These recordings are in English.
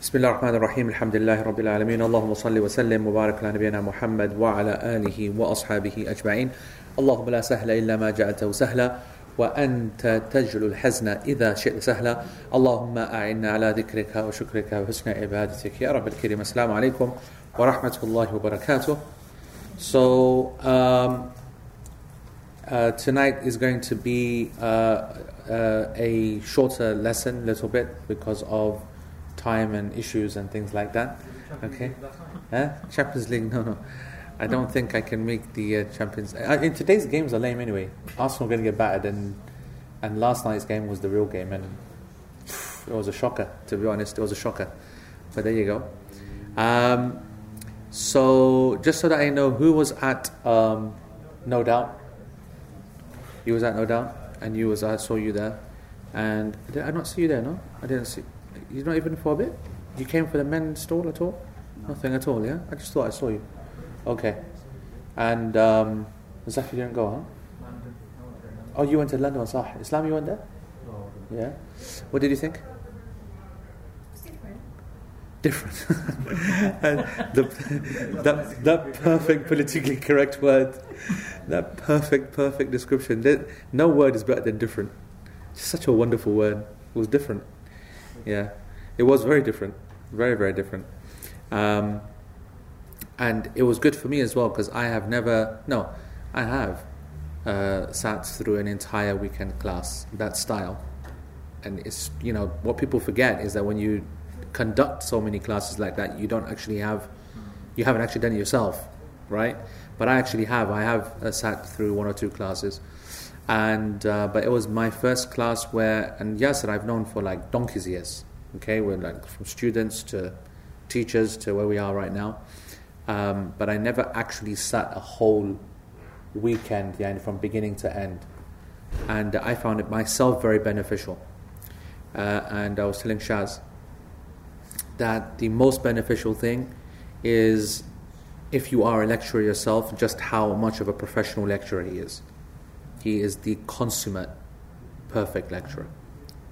بسم الله الرحمن الرحيم الحمد لله رب العالمين اللهم صل وسلم وبارك على نبينا محمد وعلى آله وأصحابه أجمعين اللهم لا سهل إلا ما جعلته سهلا وأنت تجل الحزن إذا شئت سهلا اللهم أعنا على ذكرك وشكرك وحسن عبادتك يا رب الكريم السلام عليكم ورحمة الله وبركاته So um, uh, tonight is going to be uh, uh, a shorter lesson, little bit, because of time and issues and things like that. Okay? Huh? Champions League, no, no. I don't think I can make the uh, Champions. Uh, in today's games are lame anyway. Arsenal going to get battered, and and last night's game was the real game, and it was a shocker. To be honest, it was a shocker. But there you go. Um, so just so that I know who was at um, No Doubt. You was at No Doubt, and you was I saw you there, and I did I not see you there? No, I didn't see. You're not even for a bit. You came for the men's stall at all? Nothing at all. Yeah, I just thought I saw you. Okay, and um, Zaki didn't go, huh? London. Oh, you went to London, Sah. Islam, you went there? Yeah. What did you think? different. and the, that, that perfect politically correct word, that perfect, perfect description. That, no word is better than different. It's such a wonderful word. It was different. Yeah, it was very different. Very, very different. Um, and it was good for me as well because I have never, no, I have uh, sat through an entire weekend class that style. And it's, you know, what people forget is that when you conduct so many classes like that, you don't actually have, you haven't actually done it yourself, right? But I actually have. I have uh, sat through one or two classes, and uh, but it was my first class where, and yes, I've known for like donkey's years. Okay, we're like from students to teachers to where we are right now, um, but I never actually sat a whole weekend, yeah, from beginning to end, and I found it myself very beneficial. Uh, and I was telling Shaz that the most beneficial thing is if you are a lecturer yourself, just how much of a professional lecturer he is. He is the consummate, perfect lecturer.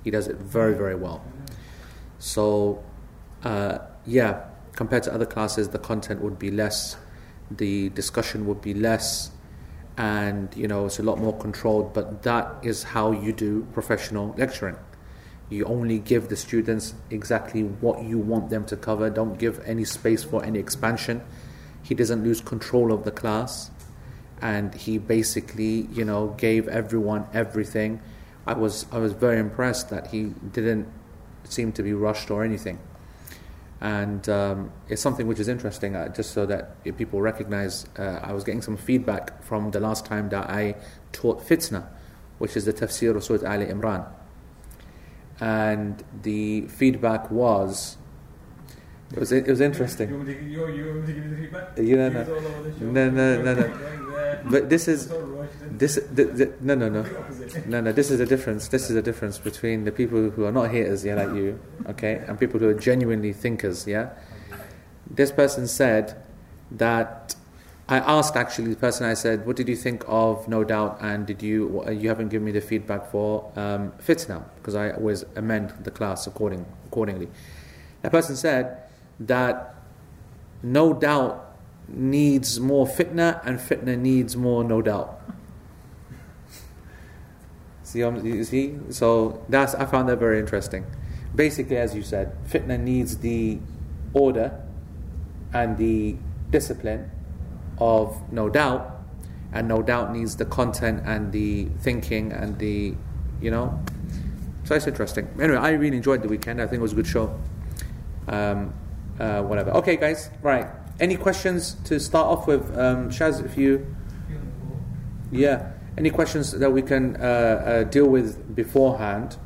He does it very, very well. So, uh, yeah, compared to other classes, the content would be less, the discussion would be less, and you know, it's a lot more controlled, but that is how you do professional lecturing. You only give the students exactly what you want them to cover. Don't give any space for any expansion. He doesn't lose control of the class, and he basically, you know, gave everyone everything. I was I was very impressed that he didn't seem to be rushed or anything. And um, it's something which is interesting, uh, just so that people recognize. Uh, I was getting some feedback from the last time that I taught Fitna, which is the tafsir of Surah Ali Imran and the feedback was it was it was interesting. You, you, you, you know, no, no, no, no, no. But this is this the, the, no, no, no, no, no. This is the difference. This is the difference between the people who are not haters, yeah, like you, okay, and people who are genuinely thinkers, yeah. This person said that I asked actually the person. I said, "What did you think of No Doubt?" And did you you haven't given me the feedback for um, Fitna because I always amend the class according accordingly. That person said that No Doubt needs more fitna and fitna needs more No Doubt. see, um, you see, so that's I found that very interesting. Basically, as you said, fitna needs the order and the discipline of no doubt, and no doubt needs the content and the thinking and the, you know. So it's interesting. Anyway, I really enjoyed the weekend. I think it was a good show. Um, uh, whatever. Okay, guys. Right. Any questions to start off with? Um, Shaz, if you. Yeah. Any questions that we can uh, uh, deal with beforehand?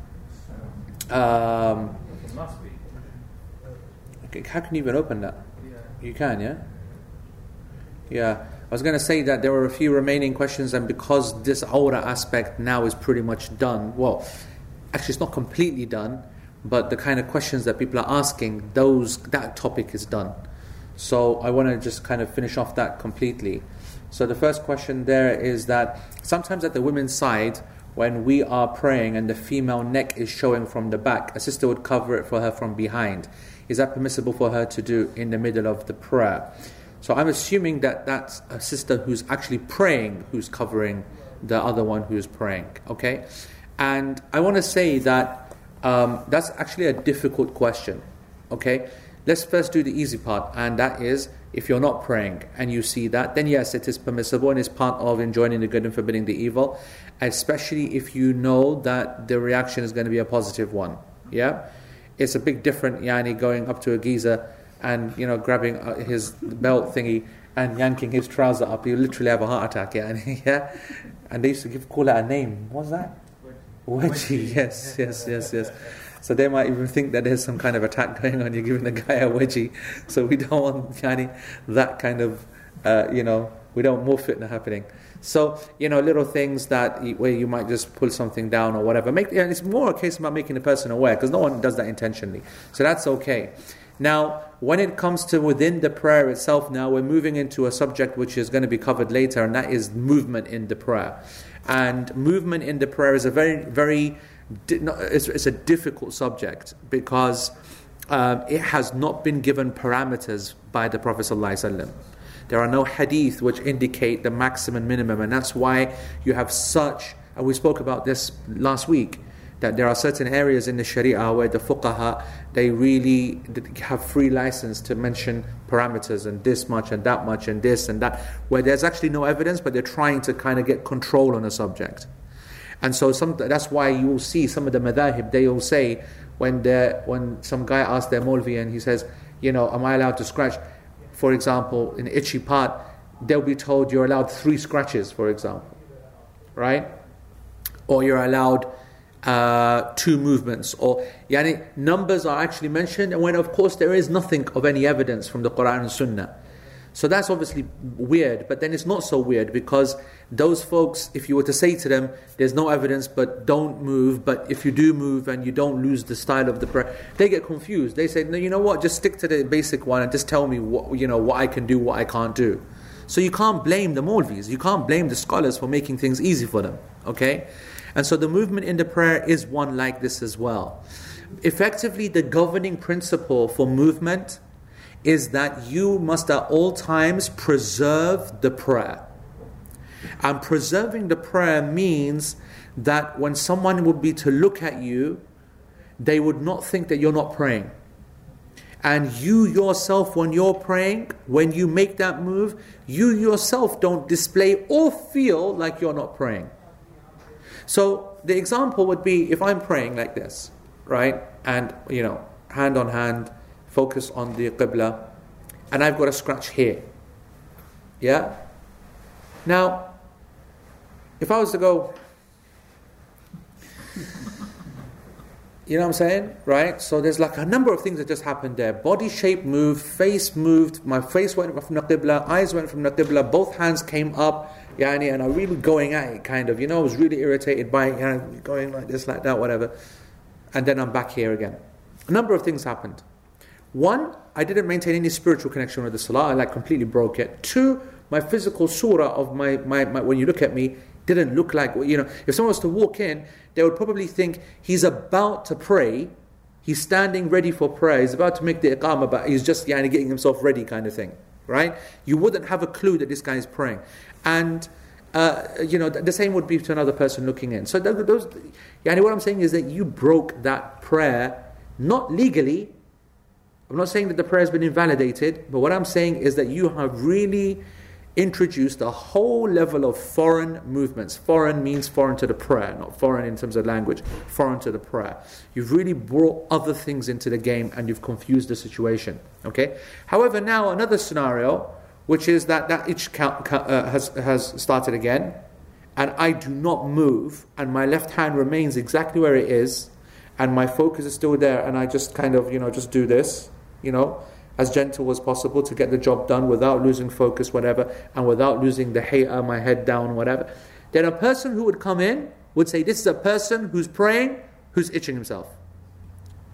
Um, okay, how can you even open that? You can, yeah? Yeah, I was going to say that there were a few remaining questions, and because this aura aspect now is pretty much done, well, actually, it's not completely done, but the kind of questions that people are asking, those that topic is done. So I want to just kind of finish off that completely. So the first question there is that sometimes at the women's side, when we are praying and the female neck is showing from the back, a sister would cover it for her from behind. Is that permissible for her to do in the middle of the prayer? So I'm assuming that that's a sister who's actually praying who's covering the other one who's praying. Okay? And I want to say that um, that's actually a difficult question. Okay? Let's first do the easy part, and that is if you're not praying and you see that, then yes, it is permissible and it's part of enjoining the good and forbidding the evil, especially if you know that the reaction is going to be a positive one. Yeah? It's a big different yani, going up to a geezer and, you know, grabbing uh, his belt thingy and yanking his trouser up. You literally have a heart attack, yeah? yeah? And they used to give, call it a name. What's that? Wedgie, yes, yes, yes, yes. So they might even think that there's some kind of attack going on. You're giving the guy a wedgie. So we don't want any, that kind of, uh, you know, we don't want more fitna happening. So you know, little things that where you might just pull something down or whatever. Make it's more a case about making the person aware because no one does that intentionally. So that's okay. Now, when it comes to within the prayer itself, now we're moving into a subject which is going to be covered later, and that is movement in the prayer. And movement in the prayer is a very, very, it's, a difficult subject because um, it has not been given parameters by the Prophet ﷺ. There are no hadith which indicate the maximum minimum, and that's why you have such, and we spoke about this last week, that there are certain areas in the Sharia where the fuqaha they really have free license to mention parameters and this much and that much and this and that, where there's actually no evidence, but they're trying to kind of get control on a subject. And so some, that's why you will see some of the madhahib, they will say, when, when some guy asks their Molvi and he says, you know, am I allowed to scratch? For example, an itchy part, they'll be told you're allowed three scratches, for example, right? Or you're allowed uh, two movements. Or yani numbers are actually mentioned and when of course there is nothing of any evidence from the Quran and Sunnah. So that's obviously weird but then it's not so weird because those folks if you were to say to them there's no evidence but don't move but if you do move and you don't lose the style of the prayer they get confused. They say no you know what? Just stick to the basic one and just tell me what you know what I can do what I can't do. So you can't blame the Maulvis you can't blame the scholars for making things easy for them okay and so the movement in the prayer is one like this as well. Effectively, the governing principle for movement is that you must at all times preserve the prayer. And preserving the prayer means that when someone would be to look at you, they would not think that you're not praying. And you yourself, when you're praying, when you make that move, you yourself don't display or feel like you're not praying. So the example would be if I'm praying like this, right? And, you know, hand on hand, focus on the Qibla, and I've got a scratch here. Yeah? Now, if I was to go, you know what I'm saying? Right? So there's like a number of things that just happened there. Body shape moved, face moved, my face went from the Qibla, eyes went from the Qibla, both hands came up, yani, and I'm really going at it, kind of. You know, I was really irritated by it, going like this, like that, whatever. And then I'm back here again. A number of things happened. One, I didn't maintain any spiritual connection with the salah. I like completely broke it. Two, my physical surah of my, my, my when you look at me didn't look like you know. If someone was to walk in, they would probably think he's about to pray. He's standing ready for prayer. He's about to make the iqamah, but he's just yani, getting himself ready, kind of thing right? You wouldn't have a clue that this guy is praying. And uh, you know, the same would be to another person looking in. So those, yani what I'm saying is that you broke that prayer, not legally. I'm not saying that the prayer has been invalidated, but what I'm saying is that you have really introduced a whole level of foreign movements. Foreign means foreign to the prayer, not foreign in terms of language, foreign to the prayer. You've really brought other things into the game and you've confused the situation. Okay? However, now another scenario, which is that that itch count, uh, has, has started again, and I do not move, and my left hand remains exactly where it is, and my focus is still there, and I just kind of, you know, just do this, you know as gentle as possible to get the job done without losing focus, whatever, and without losing the hay'ah, my head down, whatever. Then a person who would come in would say, This is a person who's praying, who's itching himself.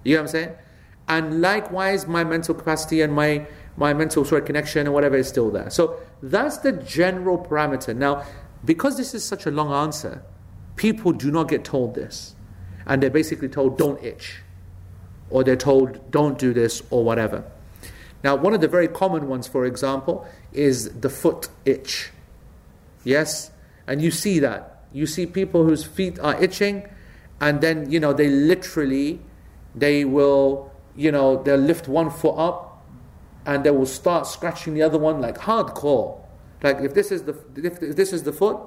You know what I'm saying? And likewise, my mental capacity and my, my mental sort of connection and whatever is still there. So that's the general parameter. Now, because this is such a long answer, People do not get told this. And they're basically told, don't itch. Or they're told, don't do this, or whatever. Now, one of the very common ones, for example, is the foot itch. Yes? And you see that. You see people whose feet are itching, and then, you know, they literally, they will, you know, they'll lift one foot up, and they will start scratching the other one like hardcore. Like if this is the if this is the foot,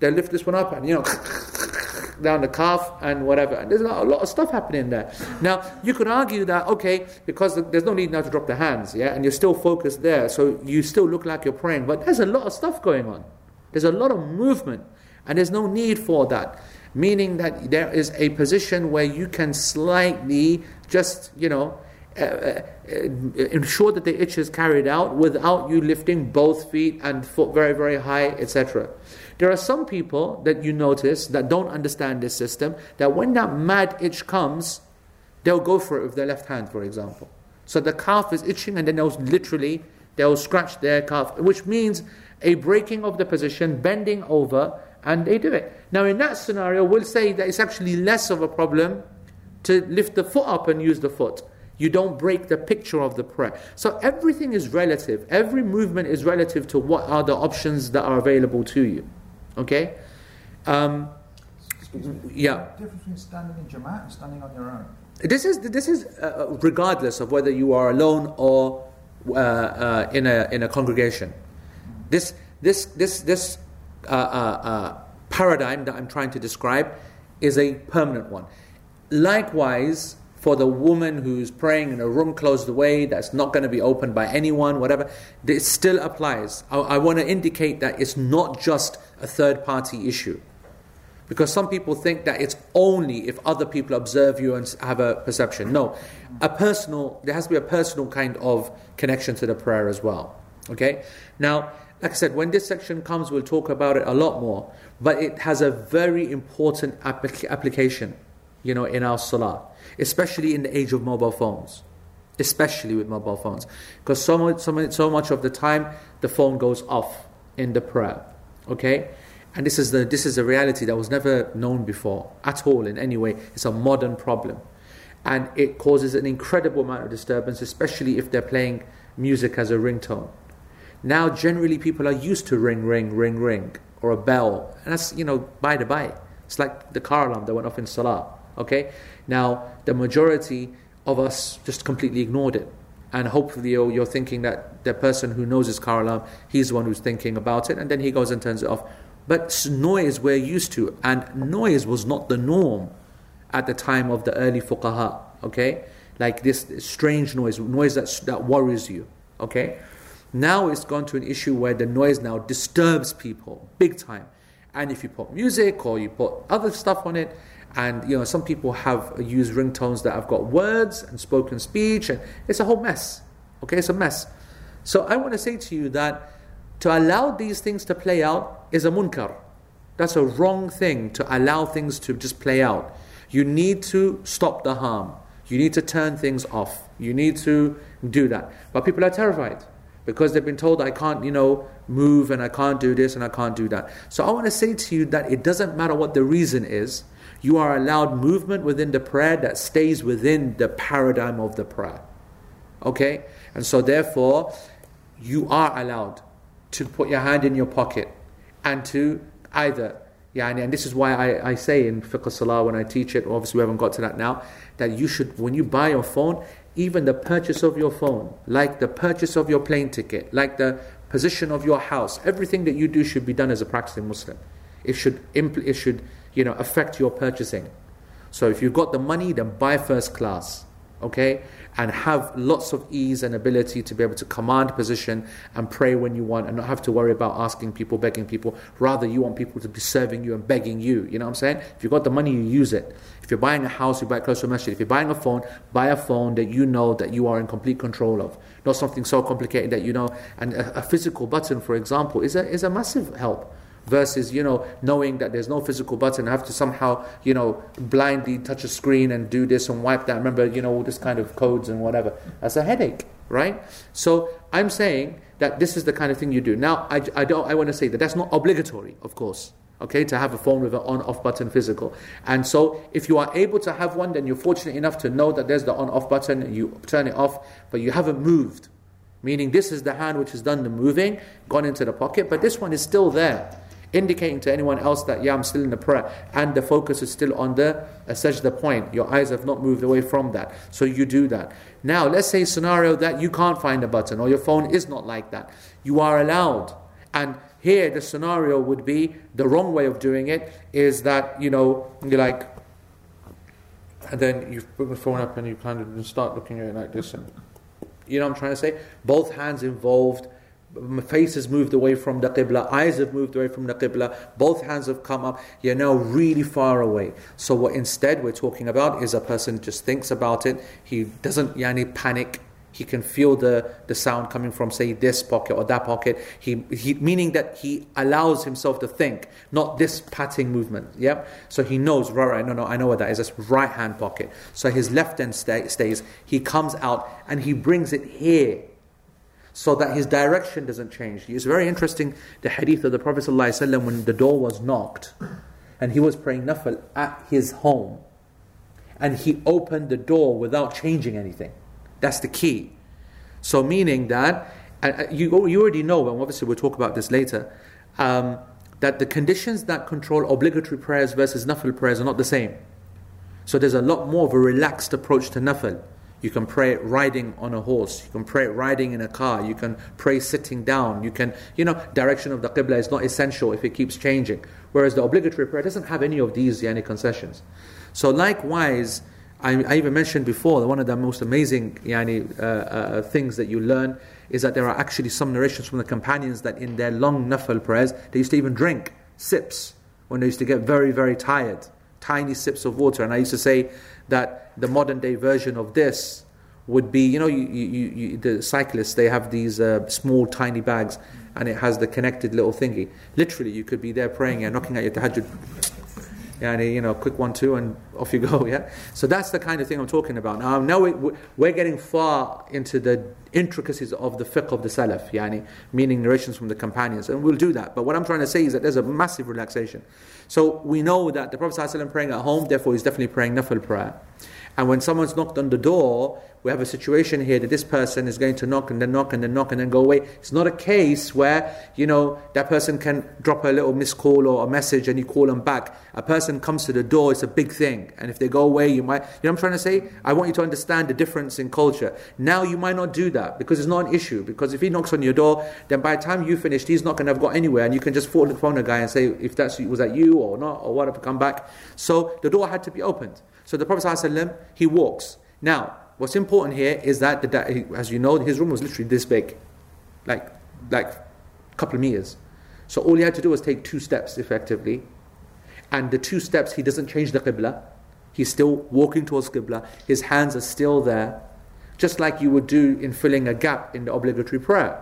they lift this one up and you know down the calf and whatever. And there's a lot of stuff happening there. Now you could argue that okay, because there's no need now to drop the hands, yeah, and you're still focused there, so you still look like you're praying. But there's a lot of stuff going on. There's a lot of movement, and there's no need for that. Meaning that there is a position where you can slightly just you know. Uh, uh, ensure that the itch is carried out without you lifting both feet and foot very, very high, etc. There are some people that you notice that don't understand this system, that when that mad itch comes, they'll go for it with their left hand, for example. So the calf is itching and then they'll literally, they'll scratch their calf, which means a breaking of the position, bending over, and they do it. Now in that scenario, we'll say that it's actually less of a problem to lift the foot up and use the foot. You don't break the picture of the prayer. So everything is relative. Every movement is relative to what are the options that are available to you. Okay? Um, yeah. difference between standing in Jamaat and standing on your own? This is, this is uh, regardless of whether you are alone or uh, uh, in, a, in a congregation. This, this, this, this uh, uh, uh, paradigm that I'm trying to describe is a permanent one. Likewise, for the woman who's praying in a room closed away that's not going to be opened by anyone, whatever, it still applies. I, I want to indicate that it's not just a third party issue. Because some people think that it's only if other people observe you and have a perception. No, a personal, there has to be a personal kind of connection to the prayer as well. Okay? Now, like I said, when this section comes, we'll talk about it a lot more. But it has a very important applic- application, you know, in our salah especially in the age of mobile phones. Especially with mobile phones. Because so much, so, much, so much of the time, the phone goes off in the prayer. Okay? And this is, the, this is a reality that was never known before at all in any way. It's a modern problem. And it causes an incredible amount of disturbance, especially if they're playing music as a ringtone. Now, generally, people are used to ring, ring, ring, ring, or a bell. And that's, you know, by the by. It's like the car alarm that went off in Salah. Okay? Now, the majority of us just completely ignored it. And hopefully, you're, you're thinking that the person who knows his car alarm, he's the one who's thinking about it, and then he goes and turns it off. But noise we're used to, and noise was not the norm at the time of the early fuqaha, okay? Like this strange noise, noise that, that worries you, okay? Now it's gone to an issue where the noise now disturbs people big time. And if you put music or you put other stuff on it, and you know, some people have used ringtones that have got words and spoken speech, and it's a whole mess. Okay, it's a mess. So I want to say to you that to allow these things to play out is a munkar. That's a wrong thing to allow things to just play out. You need to stop the harm. You need to turn things off. You need to do that. But people are terrified because they've been told I can't, you know, move and I can't do this and I can't do that. So I want to say to you that it doesn't matter what the reason is. You are allowed movement within the prayer that stays within the paradigm of the prayer. Okay? And so, therefore, you are allowed to put your hand in your pocket and to either, yani, and this is why I, I say in fiqh salah when I teach it, obviously we haven't got to that now, that you should, when you buy your phone, even the purchase of your phone, like the purchase of your plane ticket, like the position of your house, everything that you do should be done as a practicing Muslim. It should, impl- it should you know, affect your purchasing. So if you've got the money, then buy first class, okay? And have lots of ease and ability to be able to command position and pray when you want and not have to worry about asking people, begging people. Rather, you want people to be serving you and begging you. You know what I'm saying? If you've got the money, you use it. If you're buying a house, you buy close to a masjid. If you're buying a phone, buy a phone that you know that you are in complete control of. Not something so complicated that you know. And a, a physical button, for example, is a, is a massive help versus you know knowing that there's no physical button. I have to somehow you know blindly touch a screen and do this and wipe that. Remember you know all this kind of codes and whatever. That's a headache right? So I'm saying that this is the kind of thing you do. Now I, I don't I want to say that that's not obligatory of course okay, to have a phone with an on off button physical. And so, if you are able to have one, then you're fortunate enough to know that there's the on off button, you turn it off, but you haven't moved. Meaning, this is the hand which has done the moving, gone into the pocket, but this one is still there, indicating to anyone else that, yeah, I'm still in the prayer, and the focus is still on the uh, the point. Your eyes have not moved away from that. So, you do that. Now, let's say scenario that you can't find a button, or your phone is not like that. You are allowed. And here, the scenario would be the wrong way of doing it is that, you know, you're like, and then you put the phone up and you kind of start looking at it like this. And, you know what I'm trying to say? Both hands involved, face has moved away from the Qibla, eyes have moved away from the Qibla, both hands have come up, you're now really far away. So, what instead we're talking about is a person just thinks about it, he doesn't yani, panic he can feel the, the sound coming from, say, this pocket or that pocket. He, he, meaning that he allows himself to think, not this patting movement. yep So he knows, right, right, no, no, I know what that is. That's right hand pocket. So his left hand stay, stays. He comes out and he brings it here so that his direction doesn't change. It's very interesting the hadith of the Prophet ﷺ when the door was knocked and he was praying nafil at his home and he opened the door without changing anything. That's the key. So, meaning that, uh, you, you already know, and obviously we'll talk about this later, um, that the conditions that control obligatory prayers versus nafil prayers are not the same. So, there's a lot more of a relaxed approach to nafil. You can pray riding on a horse. You can pray riding in a car. You can pray sitting down. You can, you know, direction of the qibla is not essential if it keeps changing. Whereas the obligatory prayer doesn't have any of these yani, concessions. So likewise, I, I, even mentioned before that one of the most amazing yani, uh, uh, things that you learn is that there are actually some narrations from the companions that in their long nafil prayers, they used to even drink sips when they used to get very, very tired. Tiny sips of water. And I used to say that the modern day version of this would be you know, you, you, you, the cyclists, they have these uh, small, tiny bags and it has the connected little thingy. Literally, you could be there praying and knocking at your tahajjud and you know, quick one, two, and off you go, yeah? So that's the kind of thing I'm talking about. Now, now we, we're getting far into the intricacies of the fiqh of the Salaf, yani, meaning narrations from the companions, and we'll do that. But what I'm trying to say is that there's a massive relaxation. So we know that the Prophet ﷺ praying at home, therefore he's definitely praying nafil prayer. And when someone's knocked on the door, we have a situation here that this person is going to knock and then knock and then knock and then go away. It's not a case where, you know, that person can drop a little missed call or a message and you call them back. A person comes to the door, it's a big thing. And if they go away, you might, you know what I'm trying to say? I want you to understand the difference in culture. Now you might not do that because it's not an issue. Because if he knocks on your door, then by the time you finish, he's not going to have got anywhere and you can just phone a guy and say if that's was that you or not or whatever, come back. So the door had to be opened. So the Prophet ﷺ, he walks. Now, what's important here is that, the, as you know, his room was literally this big, like, like a couple of meters. So all he had to do was take two steps effectively. And the two steps, he doesn't change the qibla. He's still walking towards qibla. His hands are still there. Just like you would do in filling a gap in the obligatory prayer.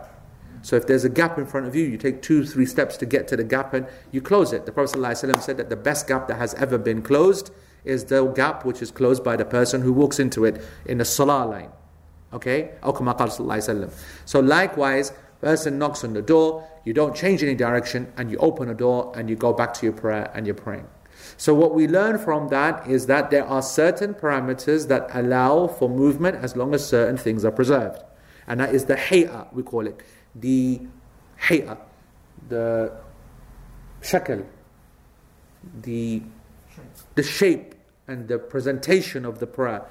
So if there's a gap in front of you, you take two, three steps to get to the gap and you close it. The Prophet ﷺ said that the best gap that has ever been closed is the gap which is closed by the person who walks into it in the salah line. Okay? So likewise, person knocks on the door, you don't change any direction, and you open a door and you go back to your prayer and you're praying. So what we learn from that is that there are certain parameters that allow for movement as long as certain things are preserved. And that is the hay'a, we call it. The hay'a, the shakal, the, the shape and the presentation of the prayer,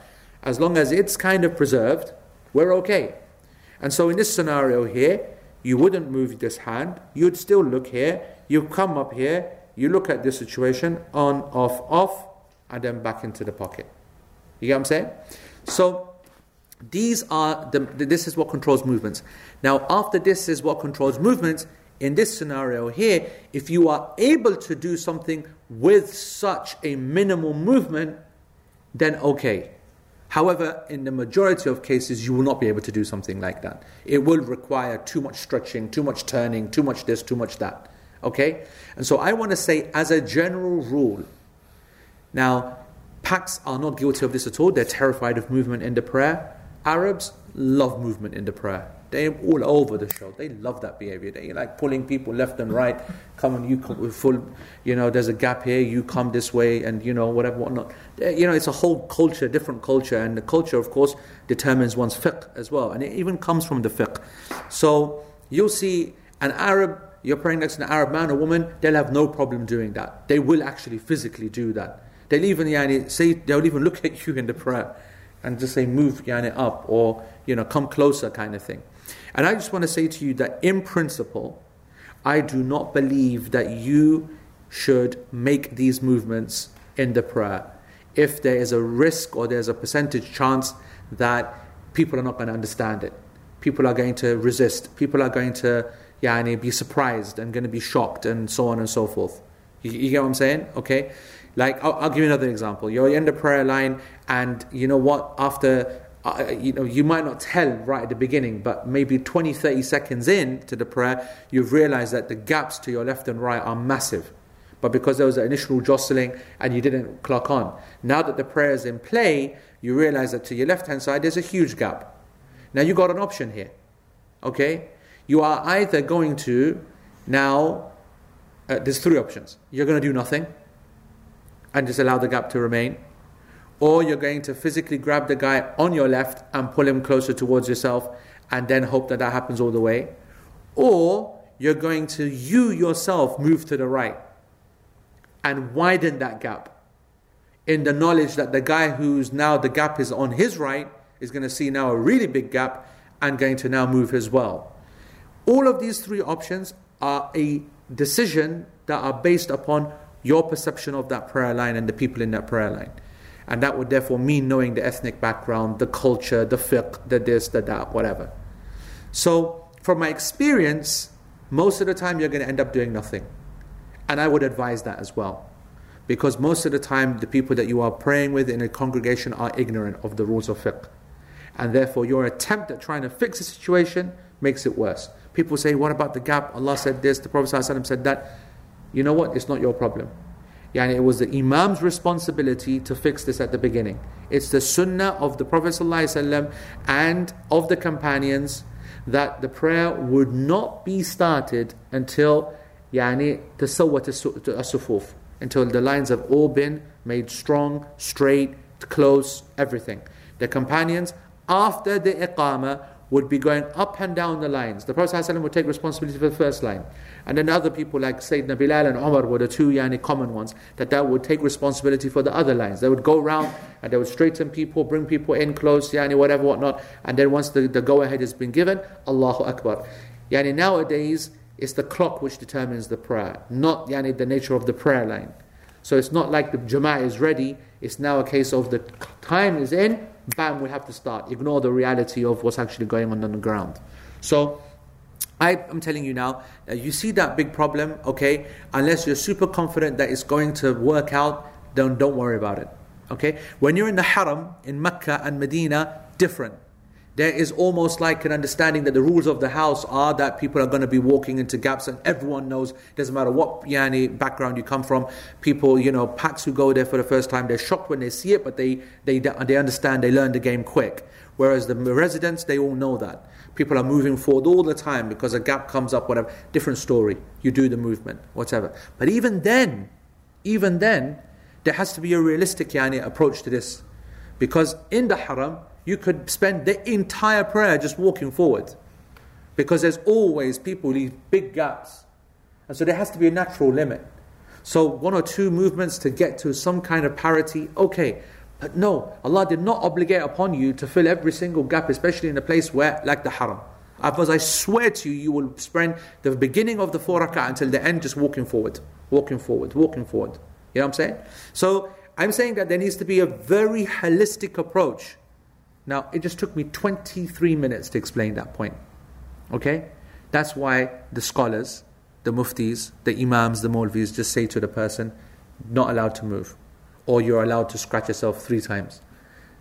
as long as it's kind of preserved, we're okay. And so in this scenario here, you wouldn't move this hand, you'd still look here, you come up here, you look at this situation, on, off, off, and then back into the pocket. You get what I'm saying? So these are the, this is what controls movements. Now, after this is what controls movements, in this scenario here, if you are able to do something with such a minimal movement, then okay. However, in the majority of cases, you will not be able to do something like that. It will require too much stretching, too much turning, too much this, too much that. Okay? And so I want to say, as a general rule, now, Paks are not guilty of this at all. They're terrified of movement in the prayer. Arabs love movement in the prayer. They're all over the show. They love that behavior. They like pulling people left and right. Come on, you come full, you know, there's a gap here, you come this way, and you know, whatever, whatnot. You know, it's a whole culture, different culture, and the culture, of course, determines one's fiqh as well. And it even comes from the fiqh. So you'll see an Arab, you're praying next to an Arab man or woman, they'll have no problem doing that. They will actually physically do that. They'll even yani, say, they'll even look at you in the prayer and just say, move yani, up or, you know, come closer kind of thing. And I just want to say to you that in principle, I do not believe that you should make these movements in the prayer if there is a risk or there's a percentage chance that people are not going to understand it. People are going to resist. People are going to yani, be surprised and going to be shocked and so on and so forth. You, you get what I'm saying? Okay? Like, I'll, I'll give you another example. You're in the prayer line, and you know what? After you know, you might not tell right at the beginning, but maybe 20, 30 seconds in to the prayer, you've realized that the gaps to your left and right are massive. But because there was an initial jostling and you didn't clock on, now that the prayer is in play, you realize that to your left hand side there's a huge gap. Now you got an option here. Okay? You are either going to now, uh, there's three options. You're going to do nothing and just allow the gap to remain or you're going to physically grab the guy on your left and pull him closer towards yourself and then hope that that happens all the way, or you're going to you yourself move to the right and widen that gap in the knowledge that the guy who's now the gap is on his right is going to see now a really big gap and going to now move as well. All of these three options are a decision that are based upon your perception of that prayer line and the people in that prayer line. And that would therefore mean knowing the ethnic background, the culture, the fiqh, the this, the that, whatever. So, from my experience, most of the time you're going to end up doing nothing. And I would advise that as well. Because most of the time, the people that you are praying with in a congregation are ignorant of the rules of fiqh. And therefore, your attempt at trying to fix the situation makes it worse. People say, What about the gap? Allah said this, the Prophet ﷺ said that. You know what? It's not your problem. Yani it was the Imam's responsibility to fix this at the beginning. It's the sunnah of the Prophet ﷺ and of the companions that the prayer would not be started until yani tasawwat as-sufuf until the lines have all been made strong, straight, close, everything. The companions after the iqamah would be going up and down the lines. The Prophet ﷺ would take responsibility for the first line. And then other people like Sayyidina Bilal and Umar were the two yani, common ones, that that would take responsibility for the other lines. They would go around and they would straighten people, bring people in close, yani, whatever, whatnot. And then once the, the go ahead has been given, Allahu Akbar. Yani nowadays, it's the clock which determines the prayer, not yani, the nature of the prayer line. So it's not like the Jama'ah is ready, it's now a case of the time is in, bam, we have to start. Ignore the reality of what's actually going on on the ground. So, I am telling you now, uh, you see that big problem, okay? Unless you're super confident that it's going to work out, then don't worry about it. Okay? When you're in the haram in Mecca and Medina, different there is almost like an understanding that the rules of the house are that people are going to be walking into gaps and everyone knows It doesn't matter what yani background you come from people you know Paks who go there for the first time they're shocked when they see it but they they they understand they learn the game quick. Whereas the residents they all know that. People are moving forward all the time because a gap comes up whatever different story. You do the movement whatever. But even then even then there has to be a realistic yani approach to this. Because in the haram you could spend the entire prayer just walking forward. Because there's always people leave big gaps. And so there has to be a natural limit. So one or two movements to get to some kind of parity, okay. But no, Allah did not obligate upon you to fill every single gap, especially in a place where, like the haram. Because I swear to you, you will spend the beginning of the four rak'ah until the end just walking forward, walking forward, walking forward. You know what I'm saying? So I'm saying that there needs to be a very holistic approach now, it just took me 23 minutes to explain that point. Okay? That's why the scholars, the muftis, the imams, the molvis just say to the person, not allowed to move. Or you're allowed to scratch yourself three times.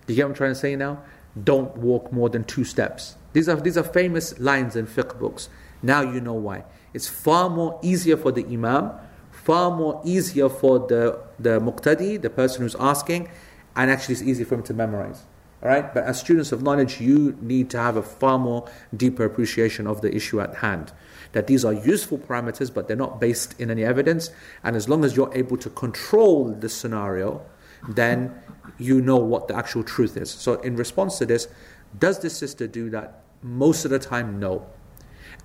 Do you get what I'm trying to say now? Don't walk more than two steps. These are, these are famous lines in fiqh books. Now you know why. It's far more easier for the imam, far more easier for the, the muqtadi, the person who's asking, and actually it's easy for him to memorize. All right, but as students of knowledge, you need to have a far more deeper appreciation of the issue at hand. That these are useful parameters, but they're not based in any evidence. And as long as you're able to control the scenario, then you know what the actual truth is. So, in response to this, does this sister do that? Most of the time, no.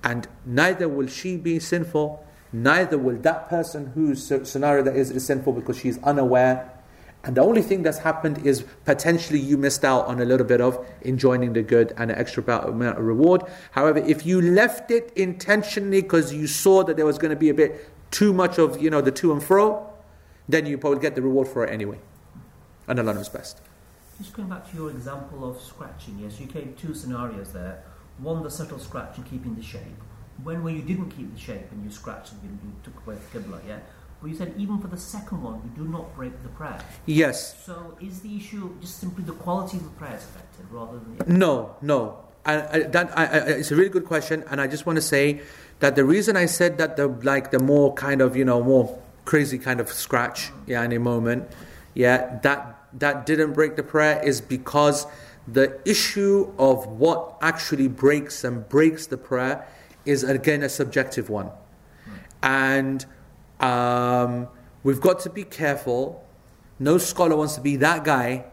And neither will she be sinful, neither will that person whose scenario that is is sinful because she's unaware. And the only thing that's happened is potentially you missed out on a little bit of enjoying the good and an extra amount of reward. However, if you left it intentionally because you saw that there was going to be a bit too much of you know the to and fro, then you probably get the reward for it anyway. And Allah knows best. Just going back to your example of scratching, yes, you gave two scenarios there. One, the subtle scratch and keeping the shape. When where you didn't keep the shape and you scratched and you took away the Qibla, yeah? But you said even for the second one, you do not break the prayer. Yes. So is the issue just simply the quality of the prayer is affected rather than the... No, no. I, I, that, I, it's a really good question, and I just want to say that the reason I said that the like the more kind of you know more crazy kind of scratch, yeah, in a moment, yeah, that that didn't break the prayer is because the issue of what actually breaks and breaks the prayer is again a subjective one. And um, we've got to be careful. No scholar wants to be that guy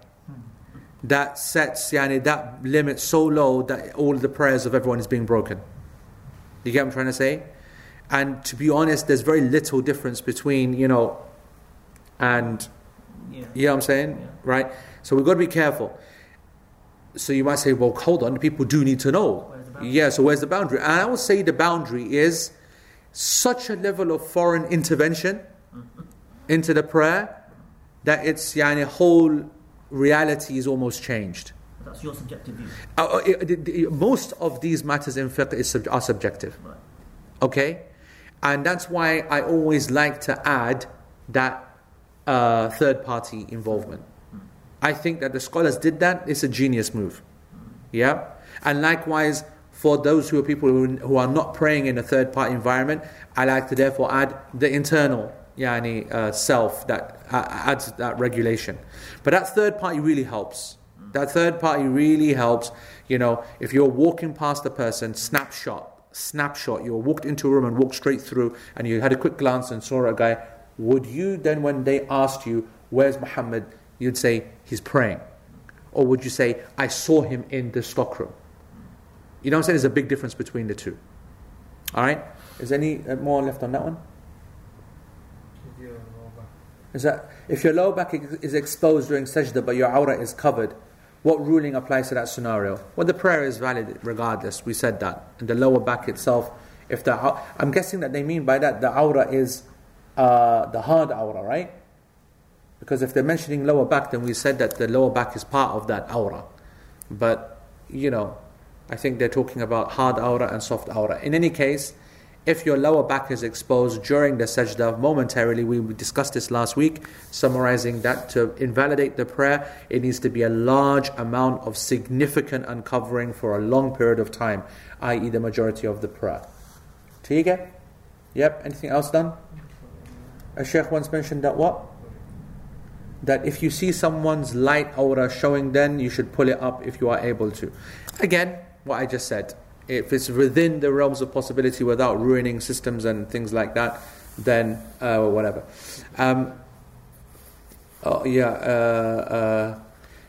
that sets yani, that limit so low that all the prayers of everyone is being broken. You get what I'm trying to say? And to be honest, there's very little difference between, you know, and yeah. You know what I'm saying? Yeah. Right? So we've got to be careful. So you might say, well, hold on, people do need to know. Yeah, so where's the boundary? And I would say the boundary is such a level of foreign intervention into the prayer that its yani, whole reality is almost changed. That's your subjective view. Uh, uh it, it, it, most of these matters in fiqh is, are subjective. Right. Okay? And that's why I always like to add that uh, third party involvement. I think that the scholars did that. It's a genius move. Yeah? And likewise, for those who are people who, who are not praying in a third party environment, I like to therefore add the internal yani, uh, self that uh, adds that regulation. But that third party really helps. That third party really helps. You know, if you're walking past a person, snapshot, snapshot, you walked into a room and walked straight through, and you had a quick glance and saw a guy would you then, when they asked you, Where's Muhammad? you'd say, He's praying? Or would you say, I saw him in the stockroom? You know what I'm saying? There's a big difference between the two. Alright? Is any uh, more left on that one? Is that if your lower back is exposed during sajda but your aura is covered, what ruling applies to that scenario? Well, the prayer is valid regardless. We said that. And the lower back itself, if the I'm guessing that they mean by that the aura is uh, the hard aura, right? Because if they're mentioning lower back, then we said that the lower back is part of that aura. But, you know, I think they're talking about hard aura and soft aura. In any case, if your lower back is exposed during the sajda momentarily, we discussed this last week, summarizing that to invalidate the prayer, it needs to be a large amount of significant uncovering for a long period of time, i.e., the majority of the prayer. Tiga? Yep, anything else done? A sheikh once mentioned that what? That if you see someone's light aura showing, then you should pull it up if you are able to. Again, what I just said. If it's within the realms of possibility without ruining systems and things like that, then uh, whatever. Um, oh, yeah. Uh, uh,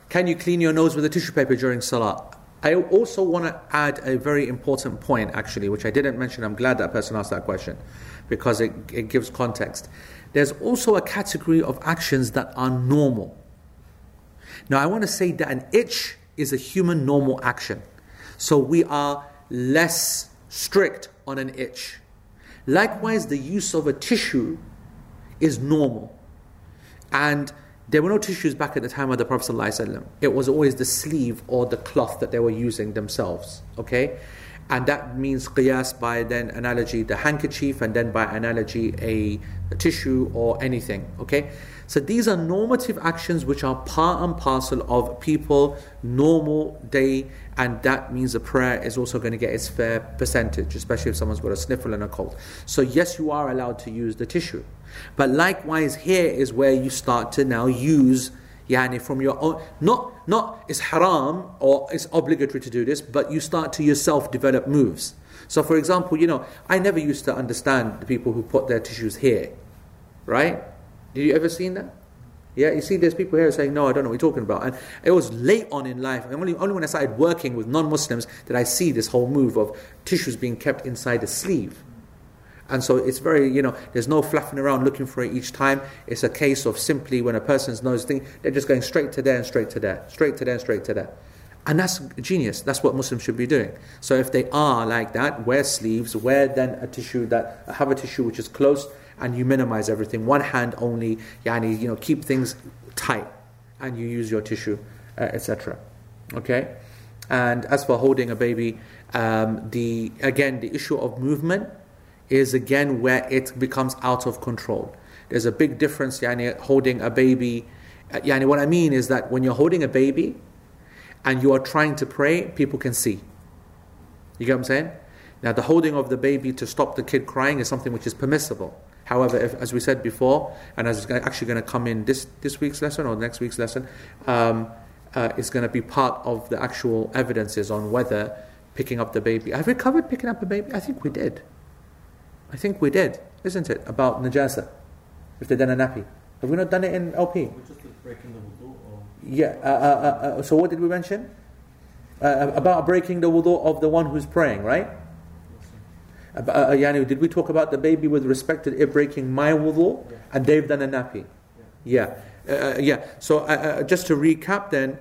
can you clean your nose with a tissue paper during salah? I also want to add a very important point, actually, which I didn't mention. I'm glad that person asked that question because it, it gives context there's also a category of actions that are normal. Now, I want to say that an itch is a human normal action. So we are less strict on an itch. Likewise, the use of a tissue is normal. And there were no tissues back at the time of the Prophet. ﷺ. It was always the sleeve or the cloth that they were using themselves. Okay? and that means qiyas by then analogy the handkerchief and then by analogy a, a, tissue or anything okay so these are normative actions which are part and parcel of people normal day and that means the prayer is also going to get its fair percentage especially if someone's got a sniffle and a cold so yes you are allowed to use the tissue but likewise here is where you start to now use Yani from your own, not, not it's haram or it's obligatory to do this, but you start to yourself develop moves. So, for example, you know, I never used to understand the people who put their tissues here, right? Did you ever seen that? Yeah, you see, there's people here saying, "No, I don't know what you're talking about." And it was late on in life. And Only, only when I started working with non-Muslims did I see this whole move of tissues being kept inside the sleeve. And so it's very, you know, there's no fluffing around looking for it each time. It's a case of simply when a person's nose thing, they're just going straight to there and straight to there, straight to there and straight to there. And that's genius. That's what Muslims should be doing. So if they are like that, wear sleeves, wear then a tissue that have a tissue which is close, and you minimize everything. One hand only, yani, you know, keep things tight, and you use your tissue, uh, etc. Okay. And as for holding a baby, um, the again the issue of movement is again where it becomes out of control. There's a big difference, yani, holding a baby. Uh, yani, what I mean is that when you're holding a baby and you are trying to pray, people can see. You get what I'm saying? Now, the holding of the baby to stop the kid crying is something which is permissible. However, if, as we said before, and as it's actually going to come in this, this week's lesson or next week's lesson, um, uh, it's going to be part of the actual evidences on whether picking up the baby. Have we covered picking up a baby? I think we did. I think we did, isn't it? About najasa, if they've done a nappy. Have we not done it in LP? breaking the wudu. Yeah. Uh, uh, uh, uh, so what did we mention? Uh, about breaking the wudu of the one who's praying, right? Uh, uh, yani, did we talk about the baby with respect to it breaking my wudu yeah. and they've done a nappy? Yeah. Yeah. Uh, uh, yeah. So just to recap then,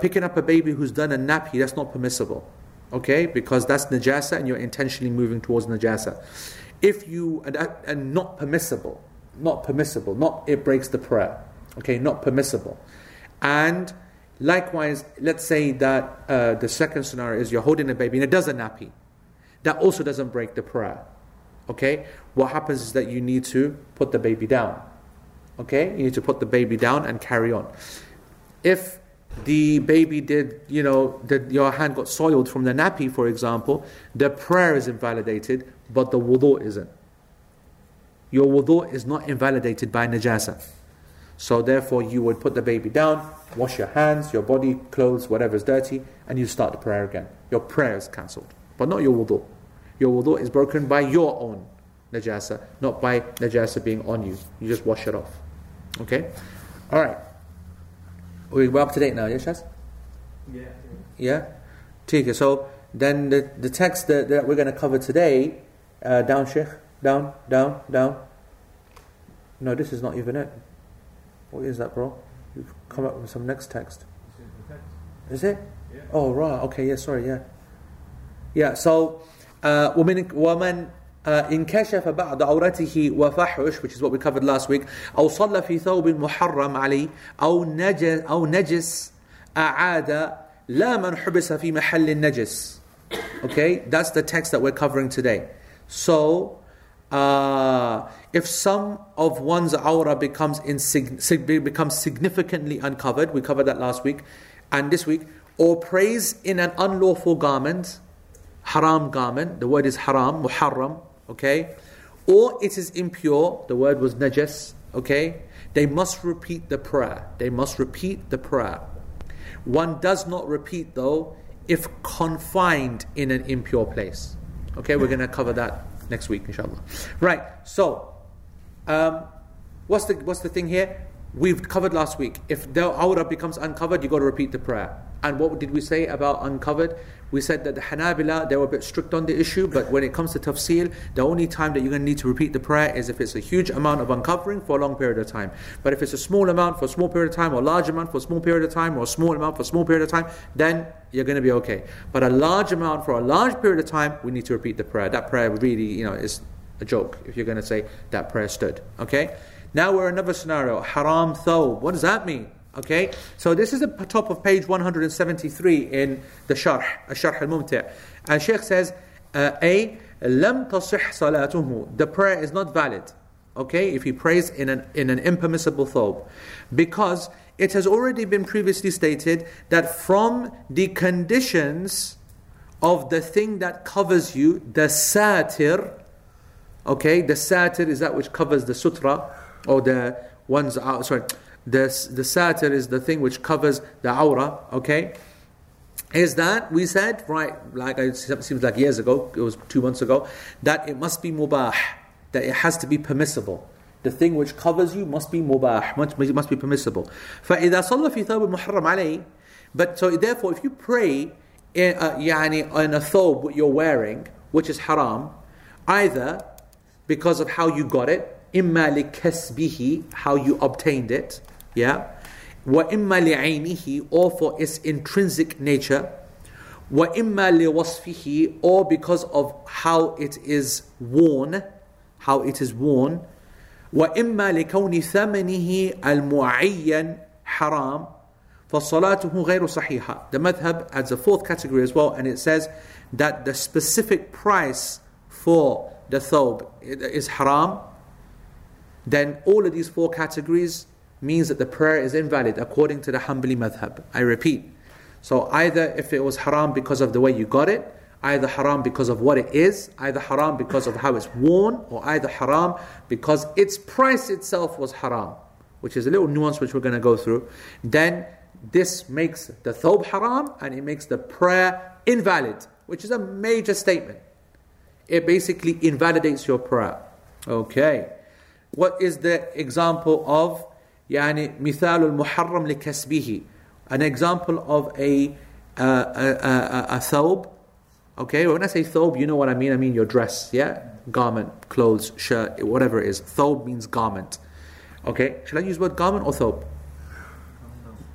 picking up a baby who's done a nappy, that's not permissible. Okay? Because that's najasa and you're intentionally moving towards najasa if you and, and not permissible, not permissible, not it breaks the prayer. Okay, not permissible. And likewise, let's say that uh, the second scenario is you're holding a baby and it does a nappy. That also doesn't break the prayer. Okay, what happens is that you need to put the baby down. Okay, you need to put the baby down and carry on. If the baby did, you know, that your hand got soiled from the nappy, for example, the prayer is invalidated, but the wudu isn't. Your wudu is not invalidated by najasa. So therefore, you would put the baby down, wash your hands, your body, clothes, whatever is dirty, and you start the prayer again. Your prayer is cancelled, but not your wudu. Your wudu is broken by your own najasa, not by najasa being on you. You just wash it off. Okay? All right. We're up to date now, yes, Shaz? Yeah. Yeah? Okay, so then the, the text that, that we're going to cover today, uh, down, Sheikh, down, down, down. No, this is not even it. What is that, bro? You've come up with some next text. Is it? Yeah. Oh, right. Okay, yeah, sorry, yeah. Yeah, so, uh, ومن, ومن إن كشف بعد عورته وفحش which is what we covered last week أو صلى في ثوب محرم عليه أو نجس أو نجس أعاد لا من حبس في محل النجس okay that's the text that we're covering today so uh, if some of one's aura becomes insig- becomes significantly uncovered we covered that last week and this week or prays in an unlawful garment haram garment the word is haram muharram okay? Or it is impure, the word was najas, okay? They must repeat the prayer. They must repeat the prayer. One does not repeat though if confined in an impure place. Okay, we're going to cover that next week, inshallah. Right, so um, what's, the, what's the thing here? We've covered last week. If the aura becomes uncovered, you've got to repeat the prayer. And what did we say about uncovered? We said that the Hanabila, they were a bit strict on the issue, but when it comes to tafsil, the only time that you're going to need to repeat the prayer is if it's a huge amount of uncovering for a long period of time. But if it's a small amount for a small period of time, or a large amount for a small period of time, or a small amount for a small period of time, then you're going to be okay. But a large amount for a large period of time, we need to repeat the prayer. That prayer really, you know, is a joke if you're going to say that prayer stood. Okay? Now we're in another scenario. Haram thawb. What does that mean? Okay, so this is the top of page 173 in the Sharh, Sharh al-Mumti'. And Sheikh says, uh, A, لم تصح صلاته. The prayer is not valid. Okay, if he prays in an, in an impermissible thobe. Because it has already been previously stated that from the conditions of the thing that covers you, the satir, okay, the satir is that which covers the sutra, or the ones out, sorry, the, the satir is the thing which covers the aura, okay? Is that we said, right, like it seems like years ago, it was two months ago, that it must be mubah, that it has to be permissible. The thing which covers you must be mubah, must, must be permissible. فإذا صلى في ثوب محرم عليه But so therefore, if you pray in, uh, يعني, in a thobe you're wearing, which is haram, either because of how you got it, إما لكسبه, how you obtained it, yeah, وإما لعينه, or for its intrinsic nature, وإما لوصفه, or because of how it is worn, how it is worn, وإما لكون ثمنه المعين حرام فصلاته غير صحيحة. The madhab adds a fourth category as well, and it says that the specific price for the thobe is haram. Then all of these four categories means that the prayer is invalid according to the Hanbali madhab. I repeat. So either if it was haram because of the way you got it, either haram because of what it is, either haram because of how it's worn, or either haram because its price itself was haram, which is a little nuance which we're going to go through, then this makes the thobe haram and it makes the prayer invalid, which is a major statement. It basically invalidates your prayer. Okay. What is the example of يعني مثال المحرم لكسبه an example of a, uh, a, a, a, a thobe Okay, when I say thobe, you know what I mean. I mean your dress, yeah? Garment, clothes, shirt, whatever it is. Thobe means garment. Okay, should I use word garment or thobe?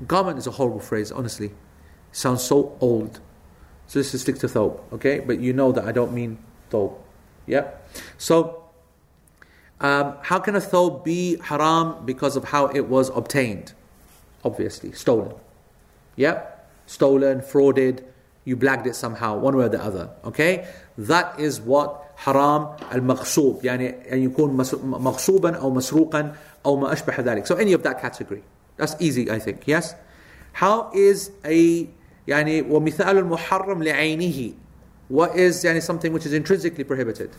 Garment is a horrible phrase, honestly. It sounds so old. So this is stick to thobe, okay? But you know that I don't mean thobe. Yeah? So, um, how can a thobe be haram because of how it was obtained? Obviously, stolen. Yeah? Stolen, frauded, you blagged it somehow, one way or the other. Okay? That is what haram al-maghsub, يعني أن يكون مغصوبا أو مسروقا أو ما أشبه ذلك. So any of that category. That's easy, I think. Yes? How is a يعني ومثال المحرم لعينه What is يعني something which is intrinsically prohibited?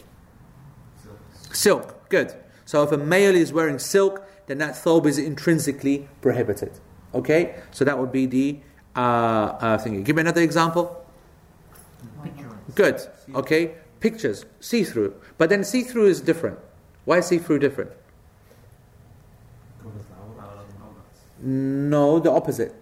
Silk. Good. So if a male is wearing silk, then that thobe is intrinsically prohibited. Okay? So that would be the uh, uh, thingy. Give me another example. Good. Okay. Pictures, see through. But then see through is different. Why is see through different? No, the opposite.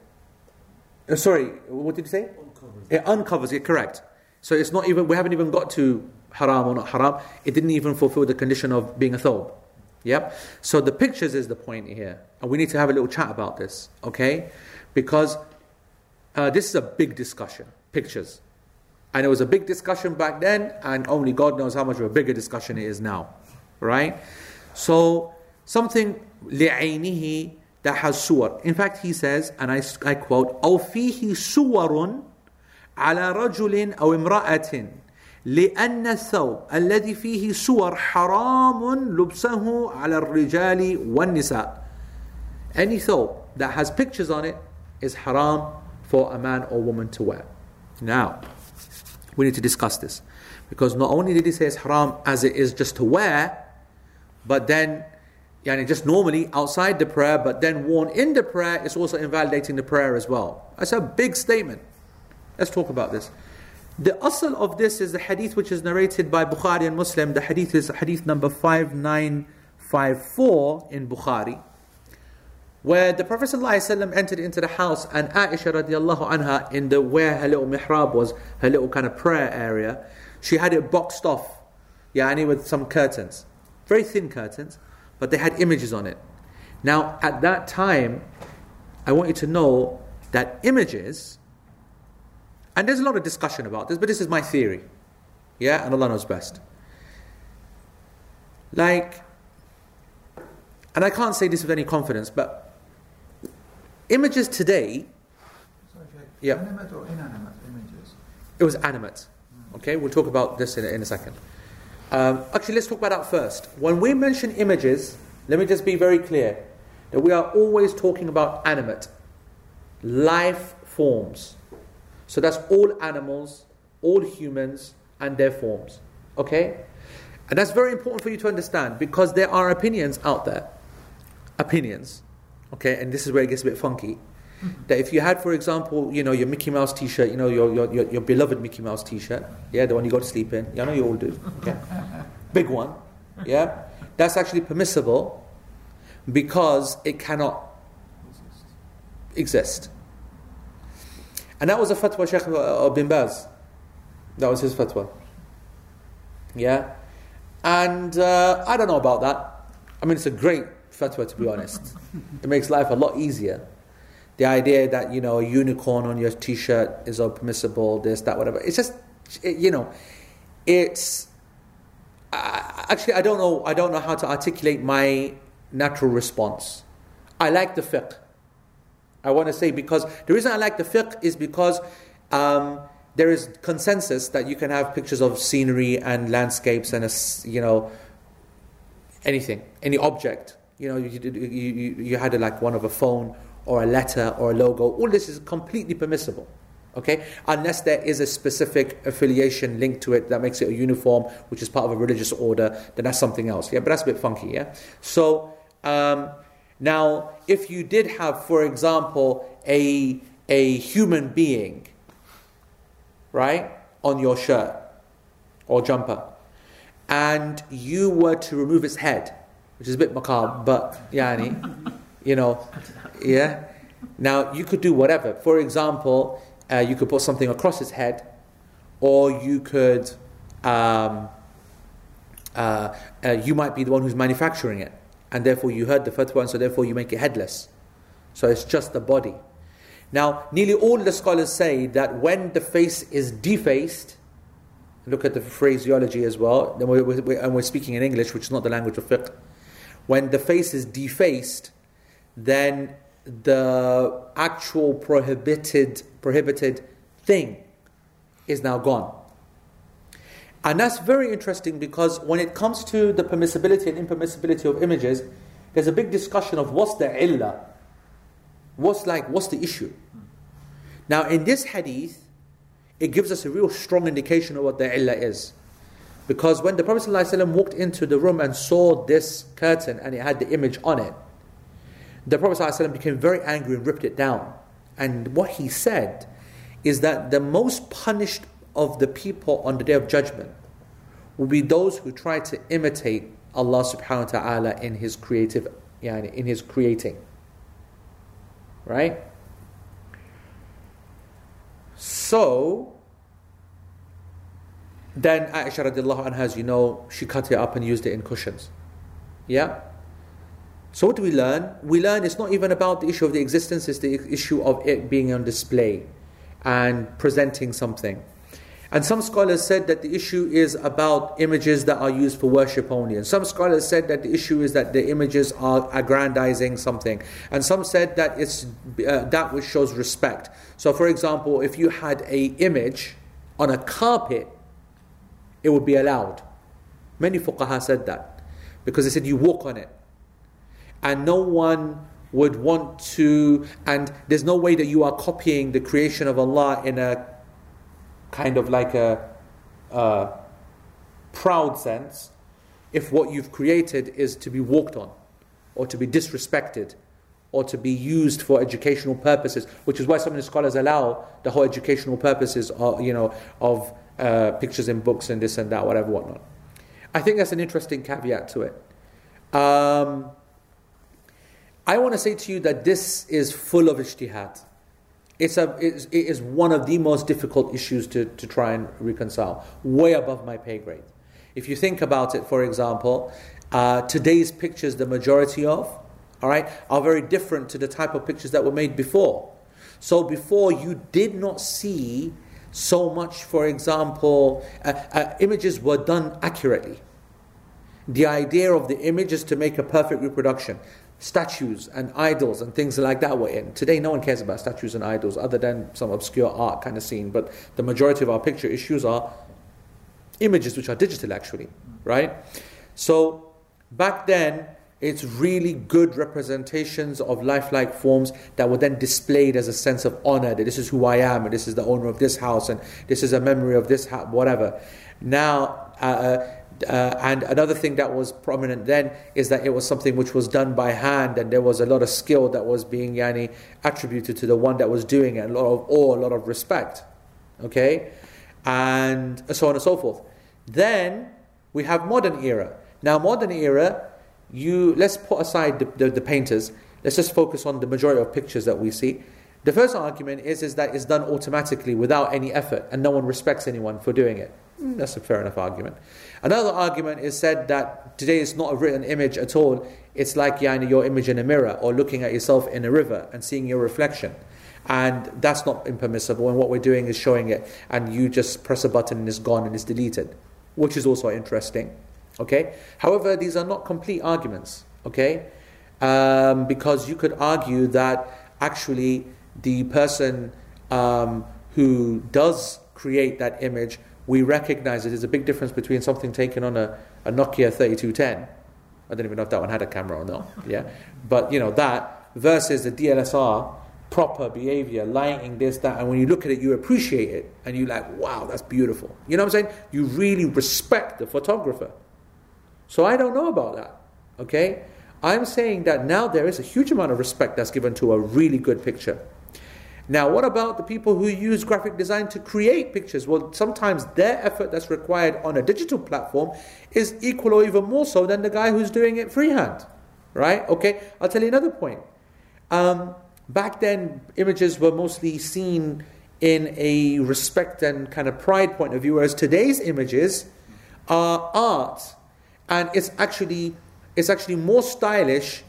Uh, sorry, what did you say? Uncovers. It uncovers it, correct. So it's not even, we haven't even got to haram or not haram. It didn't even fulfill the condition of being a thobe. Yep. So the pictures is the point here. And we need to have a little chat about this, okay? Because uh, this is a big discussion, pictures. And it was a big discussion back then, and only God knows how much of a bigger discussion it is now. Right? So, something لعينه that has suwar. In fact, he says, and I, I quote, أو فيه سور على رجل أو امرأة لأن الثوب الذي فيه سور حرام لبسه على الرجال والنساء. Any thobe that has pictures on it is haram for a man or woman to wear. Now, we need to discuss this. Because not only did he say it's haram as it is just to wear, but then yani just normally outside the prayer, but then worn in the prayer, it's also invalidating the prayer as well. That's a big statement. Let's talk about this. The asl of this is the hadith which is narrated by Bukhari and Muslim. The hadith is hadith number 5954 in Bukhari where the Prophet ﷺ entered into the house and Aisha radiallahu anha in the where her little mihrab was, her little kind of prayer area, she had it boxed off, yani with some curtains. Very thin curtains, but they had images on it. Now at that time, I want you to know that images, and there's a lot of discussion about this, but this is my theory. Yeah, and Allah knows best. Like, and I can't say this with any confidence, but Images today. Sorry, yeah. Animate or inanimate images? It was animate. Okay, we'll talk about this in, in a second. Um, actually, let's talk about that first. When we mention images, let me just be very clear that we are always talking about animate, life forms. So that's all animals, all humans, and their forms. Okay? And that's very important for you to understand because there are opinions out there. Opinions okay, and this is where it gets a bit funky. That if you had, for example, you know, your Mickey Mouse T-shirt, you know, your your, your, your beloved Mickey Mouse T-shirt, yeah, the one you go to sleep in, yeah, I know you all do, yeah, big one, yeah, that's actually permissible because it cannot exist. And that was a fatwa Sheikh uh, bin Baz. That was his fatwa. Yeah? And uh, I don't know about that. I mean, it's a great fatwa to be honest. It makes life a lot easier. The idea that, you know, a unicorn on your t shirt is permissible, this, that, whatever. It's just, it, you know, it's. Actually, I don't know. I don't know how to articulate my natural response. I like the fiqh. I want to say because the reason I like the fiqh is because um, there is consensus that you can have pictures of scenery and landscapes and a, you know anything, any object. You know, you, you, you had a, like one of a phone or a letter or a logo. All this is completely permissible. Okay, unless there is a specific affiliation linked to it that makes it a uniform, which is part of a religious order, then that's something else. Yeah, but that's a bit funky. Yeah. So um, now, if you did have, for example, a a human being, right, on your shirt or jumper, and you were to remove its head, which is a bit macabre, but yani, you know, yeah. Now you could do whatever. For example, uh, you could put something across its head, or you could, um, uh, uh, you might be the one who's manufacturing it, and therefore you heard the fatwa, and so therefore you make it headless. So it's just the body. Now, nearly all the scholars say that when the face is defaced, look at the phraseology as well, and we're speaking in English, which is not the language of fiqh. When the face is defaced, then the actual prohibited prohibited thing is now gone. And that's very interesting because when it comes to the permissibility and impermissibility of images, there's a big discussion of what's the illah, what's like, what's the issue. Now, in this hadith, it gives us a real strong indication of what the illah is. Because when the Prophet ﷺ walked into the room and saw this curtain and it had the image on it, the Prophet ﷺ became very angry and ripped it down. And what he said is that the most punished of the people on the day of judgment will be those who try to imitate Allah subhanahu wa ta'ala in his creative yani, in his creating. Right? So then Aisha radiallahu anha, as you know, she cut it up and used it in cushions. Yeah? So what do we learn? We learn it's not even about the issue of the existence, it's the issue of it being on display and presenting something. And some scholars said that the issue is about images that are used for worship only. And some scholars said that the issue is that the images are aggrandizing something. And some said that it's uh, that which shows respect. So, for example, if you had a image on a carpet, it would be allowed. Many fuqaha said that because they said you walk on it, and no one would want to. And there's no way that you are copying the creation of Allah in a kind of like a, a proud sense if what you've created is to be walked on or to be disrespected or to be used for educational purposes, which is why some of the scholars allow the whole educational purposes of, you know, of uh, pictures in books and this and that, whatever, whatnot. I think that's an interesting caveat to it. Um, I want to say to you that this is full of ijtihad it's a, it is one of the most difficult issues to, to try and reconcile, way above my pay grade. If you think about it, for example, uh, today's pictures, the majority of, all right, are very different to the type of pictures that were made before. So before, you did not see so much, for example, uh, uh, images were done accurately. The idea of the image is to make a perfect reproduction statues and idols and things like that were in. Today, no one cares about statues and idols other than some obscure art kind of scene, but the majority of our picture issues are images which are digital actually, right? So, back then, it's really good representations of lifelike forms that were then displayed as a sense of honor that this is who I am, and this is the owner of this house, and this is a memory of this whatever. Now, uh, uh and another thing that was prominent then is that it was something which was done by hand, and there was a lot of skill that was being yani, attributed to the one that was doing it, a lot of awe, a lot of respect. Okay? And so on and so forth. Then we have modern era. Now, modern era, you let's put aside the, the, the painters. Let's just focus on the majority of pictures that we see. The first argument is, is that it's done automatically without any effort, and no one respects anyone for doing it. That's a fair enough argument. Another argument is said that today is not a written image at all. It's like your image in a mirror or looking at yourself in a river and seeing your reflection. And that's not impermissible. And what we're doing is showing it, and you just press a button and it's gone and it's deleted, which is also interesting. Okay. However, these are not complete arguments. Okay, um, because you could argue that actually the person um, who does create that image we recognize it. There's a big difference between something taken on a, a Nokia 3210. I don't even know if that one had a camera or not. Yeah, but you know that versus the DSLR proper behavior, lighting, this, that, and when you look at it, you appreciate it, and you're like, wow, that's beautiful. You know what I'm saying? You really respect the photographer. So I don't know about that. Okay, I'm saying that now there is a huge amount of respect that's given to a really good picture. Now, what about the people who use graphic design to create pictures? Well, sometimes their effort that's required on a digital platform is equal or even more so than the guy who's doing it freehand. Right? Okay, I'll tell you another point. Um, back then, images were mostly seen in a respect and kind of pride point of view, whereas today's images are art, and it's actually it's actually more stylish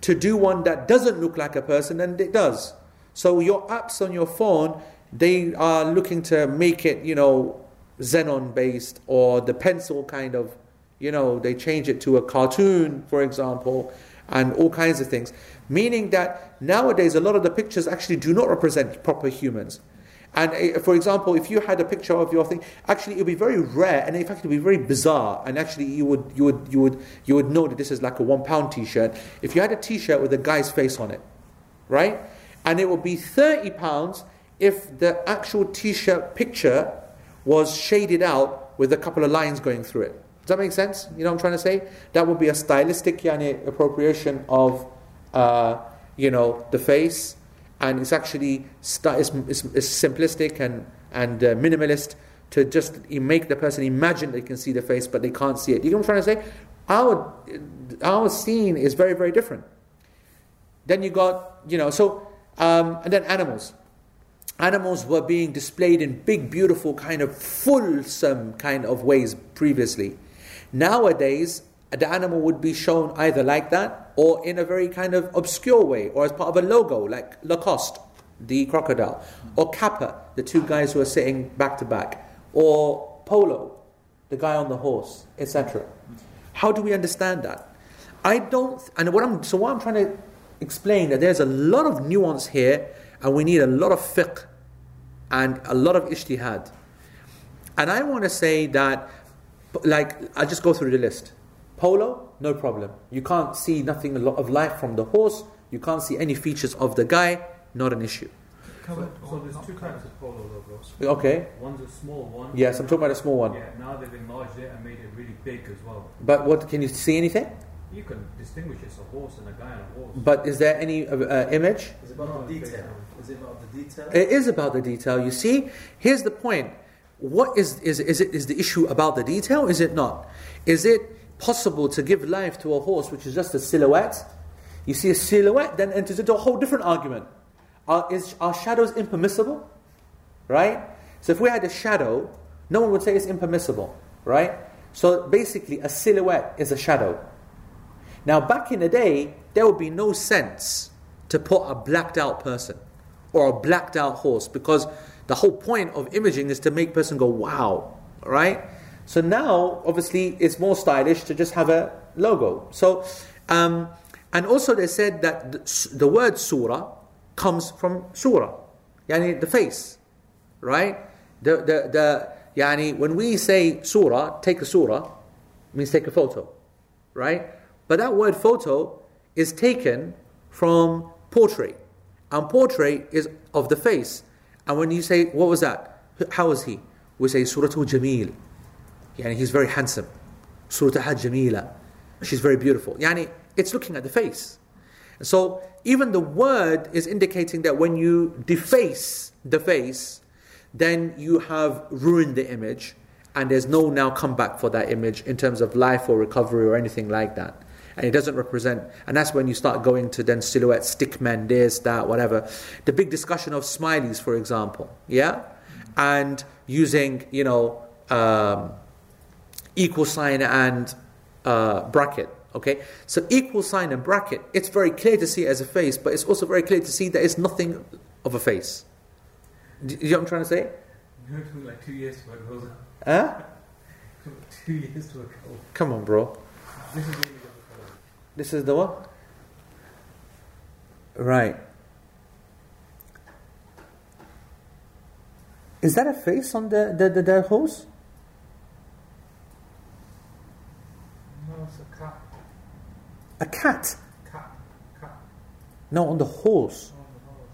to do one that doesn't look like a person than it does. So your apps on your phone, they are looking to make it, you know, Xenon based or the pencil kind of, you know, they change it to a cartoon, for example, and all kinds of things. Meaning that nowadays a lot of the pictures actually do not represent proper humans. And uh, for example, if you had a picture of your thing, actually it would be very rare, and in fact it would be very bizarre. And actually, you would you would you would you would know that this is like a one pound T-shirt. If you had a T-shirt with a guy's face on it, right? And it would be 30 pounds if the actual t-shirt picture was shaded out with a couple of lines going through it. Does that make sense? You know what I'm trying to say? That would be a stylistic yani, appropriation of, uh, you know, the face, and it's actually st- it's, it's, it's, simplistic and and uh, minimalist to just make the person imagine they can see the face, but they can't see it. You know what I'm trying to say? Our our scene is very very different. Then you got you know so um, and then animals. Animals were being displayed in big, beautiful, kind of fulsome kind of ways previously. Nowadays, the animal would be shown either like that or in a very kind of obscure way or as part of a logo, like Lacoste, the crocodile, or Kappa, the two guys who are sitting back to back, or Polo, the guy on the horse, etc. How do we understand that? I don't, and what I'm, so what I'm trying to explain that there's a lot of nuance here and we need a lot of fiqh and a lot of ijtihad. And I want to say that, like, I'll just go through the list. Polo, no problem. You can't see nothing a lot of life from the horse, you can't see any features of the guy, not an issue. So, so there's two kinds of polo logos. Okay. One's a small one. Yes, I'm talking about a small one. Yeah, now they've enlarged it and made it really big as well. But what can you see anything? You can distinguish it's a horse and a guy on a horse. But is there any uh, uh, image? Is it about the detail? Is it about the detail? It is about the detail. You see, here's the point. What is is is it is the issue about the detail? Is it not? Is it possible to give life to a horse which is just a silhouette? You see a silhouette, then enters into a whole different argument. Are, is, are shadows impermissible? Right? So if we had a shadow, no one would say it's impermissible, right? So basically, a silhouette is a shadow. Now, back in the day, there would be no sense to put a blacked out person or a blacked out horse because the whole point of imaging is to make person go wow, right? So now, obviously, it's more stylish to just have a logo. So, um, and also they said that the, the word surah comes from surah, yani the face, right? The the the yani when we say surah, take a surah, means take a photo, right? But that word photo is taken from portrait. And portrait is of the face. And when you say, what was that? How was he? We say, Suratul Jamil. Yeah, he's very handsome. Surataha Jamila. She's very beautiful. Yani, it's looking at the face. So even the word is indicating that when you deface the face, then you have ruined the image and there's no now comeback for that image in terms of life or recovery or anything like that. And it doesn't represent, and that's when you start going to then silhouette, stick men, this, that, whatever. The big discussion of smileys, for example, yeah? And using, you know, um, equal sign and uh, bracket. Okay, so equal sign and bracket. It's very clear to see it as a face, but it's also very clear to see that it's nothing of a face. Do you know what I'm trying to say? You took like two years to work. Huh? Two years to work. Come on, bro. This is really difficult. This is the what? Right. Is that a face on the the, the, the horse? No, it's a cat. A cat? Cat. Cat. No, on the horse. The horse.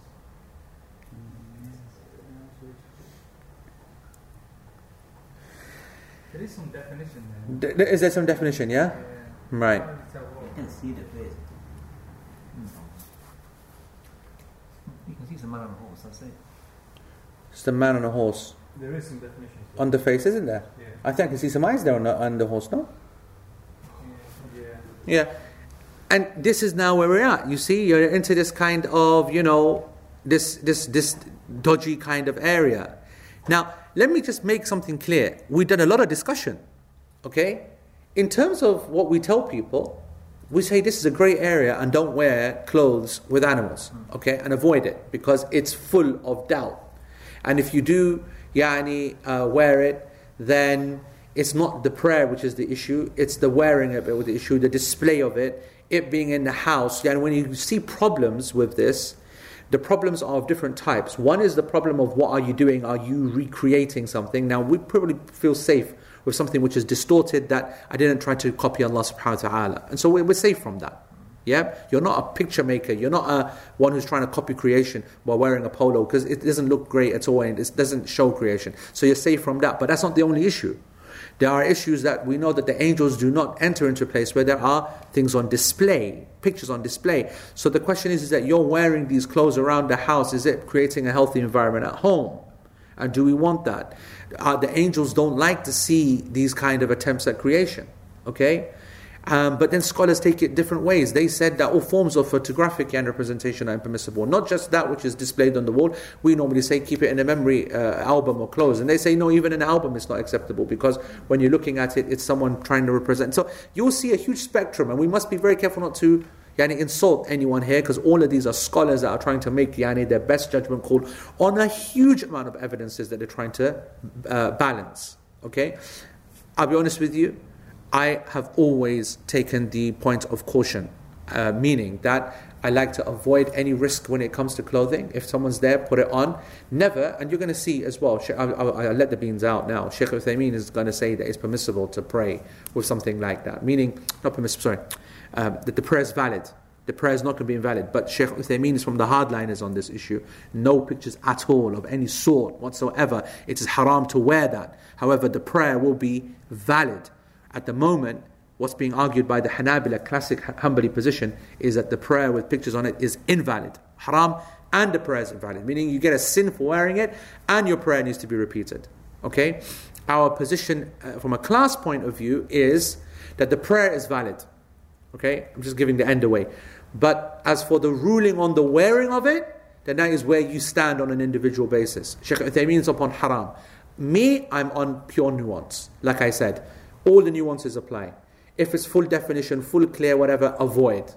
There is some definition there. D- th- there some definition? Yeah. Yeah. Right. Can't really tell what- You can see the face. Hmm. You can see it's a man on a horse, that's it. It's the man on a horse There is some definition. on the face, isn't there? Yeah. I think I can see some eyes there on the, on the horse. No. Yeah. Yeah. And this is now where we're at. You see, you're into this kind of, you know, this this this dodgy kind of area. Now, let me just make something clear. We've done a lot of discussion. Okay? In terms of what we tell people, we say this is a grey area and don't wear clothes with animals. Okay? And avoid it because it's full of doubt. And if you do yani uh, wear it, then it's not the prayer which is the issue, it's the wearing of it with the issue, the display of it, it being in the house. And when you see problems with this, the problems are of different types. One is the problem of what are you doing? Are you recreating something? Now we probably feel safe with something which is distorted that I didn't try to copy Allah subhanahu wa ta'ala. And so we're safe from that. Yeah, you're not a picture maker. You're not a one who's trying to copy creation while wearing a polo because it doesn't look great at all and it doesn't show creation. So you're safe from that. But that's not the only issue. There are issues that we know that the angels do not enter into a place where there are things on display, pictures on display. So the question is, is that you're wearing these clothes around the house. Is it creating a healthy environment at home? And do we want that? Uh, the angels don't like to see these kind of attempts at creation. Okay? Um, but then scholars take it different ways. They said that all forms of photographic and representation are impermissible, not just that which is displayed on the wall. We normally say keep it in a memory uh, album or clothes, and they say no, even an album is not acceptable because when you're looking at it, it's someone trying to represent. So you'll see a huge spectrum, and we must be very careful not to yani, insult anyone here because all of these are scholars that are trying to make yani, their best judgment call on a huge amount of evidences that they're trying to uh, balance. Okay, I'll be honest with you. I have always taken the point of caution, uh, meaning that I like to avoid any risk when it comes to clothing. If someone's there, put it on. Never, and you're going to see as well, I'll, I'll, I'll let the beans out now. Sheikh Uthaymeen is going to say that it's permissible to pray with something like that, meaning, not permissible, sorry, um, that the prayer is valid. The prayer is not going to be invalid. But Sheikh Uthaymeen is from the hardliners on this issue. No pictures at all of any sort whatsoever. It is haram to wear that. However, the prayer will be valid. At the moment, what's being argued by the Hanabila classic Hanbali position is that the prayer with pictures on it is invalid. Haram and the prayer is invalid, meaning you get a sin for wearing it and your prayer needs to be repeated. Okay? Our position uh, from a class point of view is that the prayer is valid. Okay? I'm just giving the end away. But as for the ruling on the wearing of it, then that is where you stand on an individual basis. Sheikh Uthaymeen is upon haram. Me, I'm on pure nuance. Like I said, all the nuances apply. If it's full definition, full clear, whatever, avoid.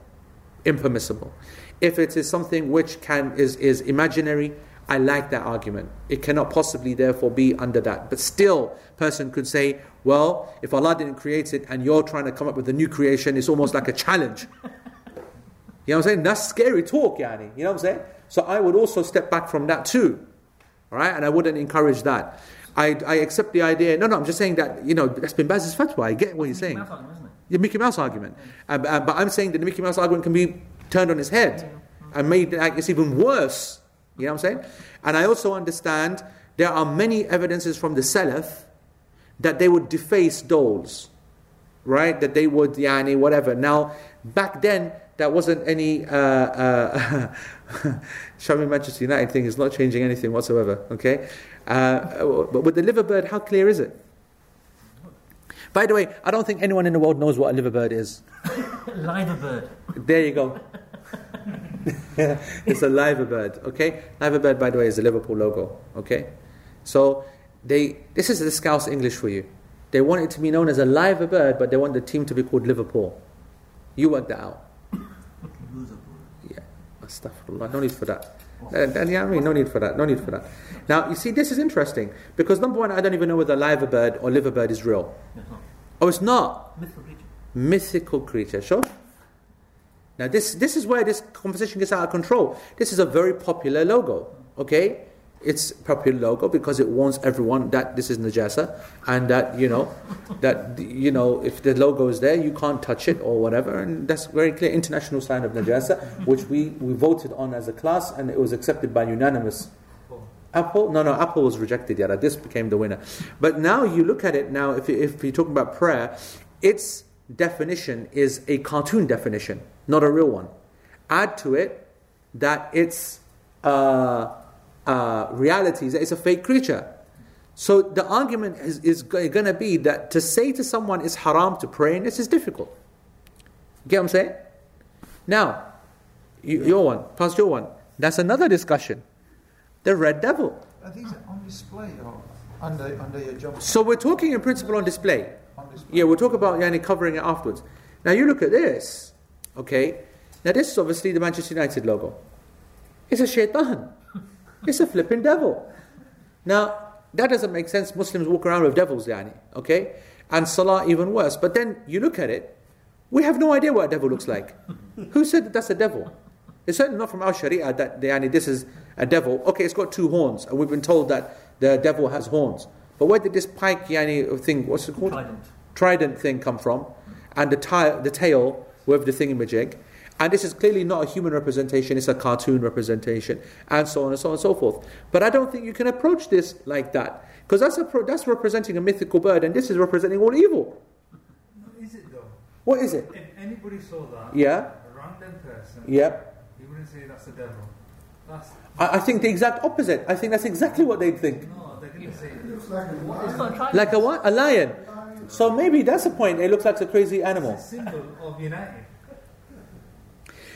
Impermissible. If it is something which can is, is imaginary, I like that argument. It cannot possibly therefore be under that. But still, person could say, well, if Allah didn't create it and you're trying to come up with a new creation, it's almost like a challenge. You know what I'm saying? That's scary talk, Yani. You know what I'm saying? So I would also step back from that too. All right? And I wouldn't encourage that. I, I accept the idea. No, no, I'm just saying that, you know, that's bin Baz's fatwa. I get what you're saying. Mouse argument, isn't it? The Mickey Mouse argument. Um, uh, but I'm saying that the Mickey Mouse argument can be turned on its head and made like it's even worse. You know what I'm saying? And I also understand there are many evidences from the Salaf that they would deface dolls. right? That they would, yani, whatever. Now, back then, that wasn't any. Uh, uh, Show me Manchester United thing is not changing anything whatsoever, okay? Uh, but with the liver bird, how clear is it? By the way, I don't think anyone in the world knows what a liver bird is. Liver bird. There you go. it's a liver bird, okay? Liver bird, by the way, is the Liverpool logo, okay? So they, this is the Scouse English for you. They want it to be known as a liver bird, but they want the team to be called Liverpool. You work that out. Yeah, astaghfirullah. No need for that. Uh, and, and yeah, I mean, no need for that. No need for that. Now, you see, this is interesting because number one, I don't even know whether liver bird or liver bird is real. Oh, it's not Mythical creature. mythical creature. Sure. Now this this is where this conversation gets out of control. This is a very popular logo. Okay, it's a popular logo because it warns everyone that this is najasa and that you know that you know if the logo is there you can't touch it or whatever and that's very clear international sign of najasa which we we voted on as a class and it was accepted by unanimous Apple? No, no, Apple was rejected yet. This became the winner. But now you look at it now, if, you, if you're talking about prayer, its definition is a cartoon definition, not a real one. Add to it that its uh, uh, reality is that it's a fake creature. So the argument is, is going to be that to say to someone it's haram to pray in this is difficult. Get what I'm saying? Now, you, your one, past your one. That's another discussion. The red devil. Are these on display or under under your jumper? So we're talking in principle on display. On display. Yeah, we'll talk about yani, covering it afterwards. Now you look at this, okay? Now this is obviously the Manchester United logo. It's a shaitan. It's a flipping devil. Now that doesn't make sense. Muslims walk around with devils, yani, okay? And Salah even worse. But then you look at it, we have no idea what a devil looks like. Who said that that's a devil? It's certainly not from our Sharia that yani, this is a devil. Okay, it's got two horns, and we've been told that the devil has horns. But where did this pike yani, thing, what's it called? Trident. trident thing come from, and the, ti- the tail with the thingamajig. And this is clearly not a human representation, it's a cartoon representation, and so on and so on and so forth. But I don't think you can approach this like that, because that's, pro- that's representing a mythical bird, and this is representing all evil. No, Is it though? What is it? If anybody saw that, Yeah, a random person, yeah. you wouldn't say that's the devil. That's I, I think the exact opposite. I think that's exactly what they'd think. no, they're gonna say It's not a trident. Like a what? A lion. So maybe that's the point. It looks like a crazy it's animal. a symbol of.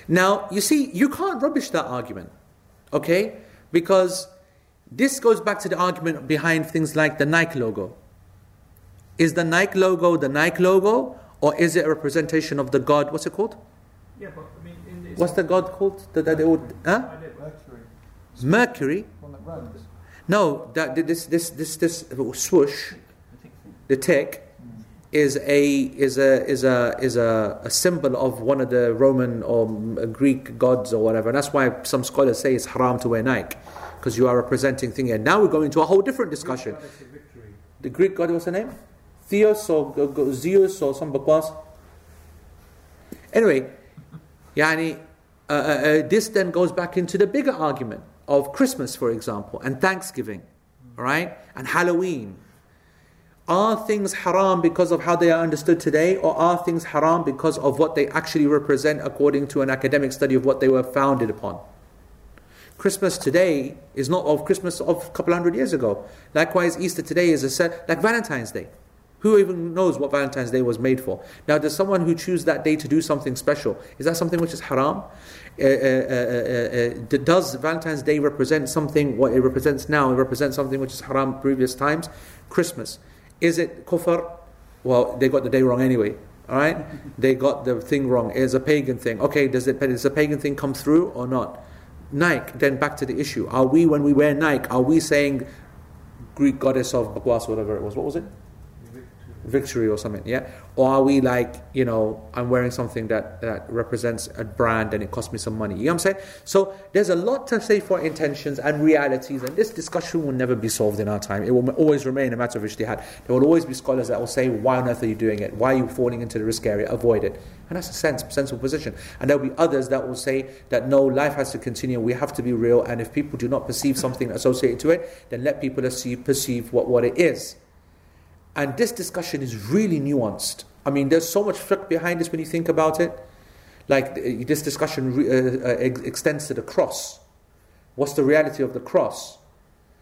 Now, you see, you can't rubbish that argument, okay? Because this goes back to the argument behind things like the Nike logo. Is the Nike logo the Nike logo, or is it a representation of the god? What's it called? Yeah, but I mean, the, What's the god called? The, the, the, huh? Mercury, Mercury? that runs. No, that, this, this, this, this swoosh, the tick, is a is a is a is a, a symbol of one of the Roman or um, Greek gods or whatever. And that's why some scholars say it's haram to wear Nike because you are representing thing. And now we're going to a whole different discussion. The Greek god, what's the name? Theos or Zeus or some bakwas. Anyway, yani, uh, uh, uh, this then goes back into the bigger argument of Christmas, for example, and Thanksgiving, all right, and Halloween. Are things haram because of how they are understood today, or are things haram because of what they actually represent according to an academic study of what they were founded upon? Christmas today is not of Christmas of a couple hundred years ago. Likewise, Easter today is a set like Valentine's Day. Who even knows what Valentine's Day was made for? Now, does someone who choose that day to do something special, is that something which is haram? Uh, uh, uh, uh, uh, does Valentine's Day represent something, what it represents now, it represents something which is haram previous times? Christmas. Is it kufr? Well, they got the day wrong anyway. All right? They got the thing wrong. It's a pagan thing. Okay, does, it, does the pagan thing come through or not? Nike, then back to the issue. Are we, when we wear Nike, are we saying Greek goddess of Bakwas, whatever it was? What was it? Victory or something, yeah? Or are we like, you know, I'm wearing something that, that represents a brand and it cost me some money? You know what I'm saying? So there's a lot to say for intentions and realities, and this discussion will never be solved in our time. It will always remain a matter of ijtihad. There will always be scholars that will say, why on earth are you doing it? Why are you falling into the risk area? Avoid it. And that's a sense, sensible position. And there will be others that will say that no, life has to continue, we have to be real, and if people do not perceive something associated to it, then let people perceive, perceive what, what it is. And this discussion is really nuanced. I mean, there's so much fiqh behind this when you think about it. Like uh, this discussion re- uh, uh, ex- extends to the cross. What's the reality of the cross?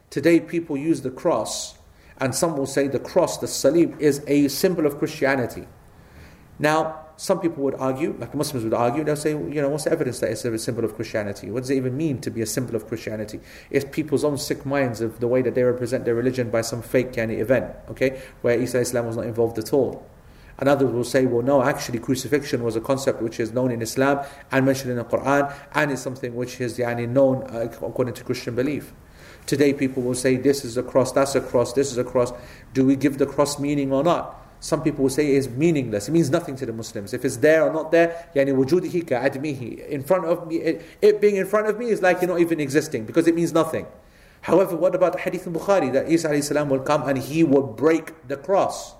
Today, people use the cross, and some will say the cross, the salib, is a symbol of Christianity. Now, some people would argue, like Muslims would argue, they'll say, you know, what's the evidence that it's a symbol of Christianity? What does it even mean to be a symbol of Christianity? It's people's own sick minds of the way that they represent their religion by some fake of event, okay, where Isa Islam was not involved at all. And others will say, well, no, actually, crucifixion was a concept which is known in Islam and mentioned in the Quran, and is something which is yani, known uh, according to Christian belief. Today, people will say, this is a cross, that's a cross, this is a cross. Do we give the cross meaning or not? Some people will say is meaningless. It means nothing to the Muslims. If it's there or not there, yani wujudihi ka'admihi. In front of me, it, it being in front of me is like you're not even existing because it means nothing. However, what about the hadith in Bukhari that Isa alayhi will come and he will break the cross?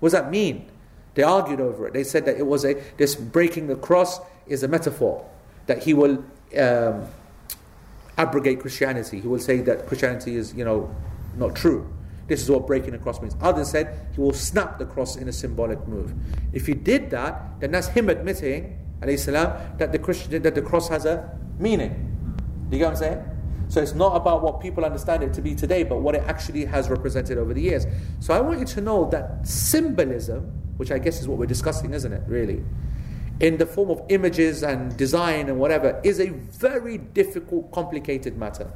What does that mean? They argued over it. They said that it was a this breaking the cross is a metaphor that he will um, abrogate Christianity. He will say that Christianity is you know not true. This is what breaking the cross means. Others said he will snap the cross in a symbolic move. If he did that, then that's him admitting, salam, that the Christian that the cross has a meaning. Do you get what I'm saying? So it's not about what people understand it to be today, but what it actually has represented over the years. So I want you to know that symbolism, which I guess is what we're discussing, isn't it, really? In the form of images and design and whatever, is a very difficult, complicated matter.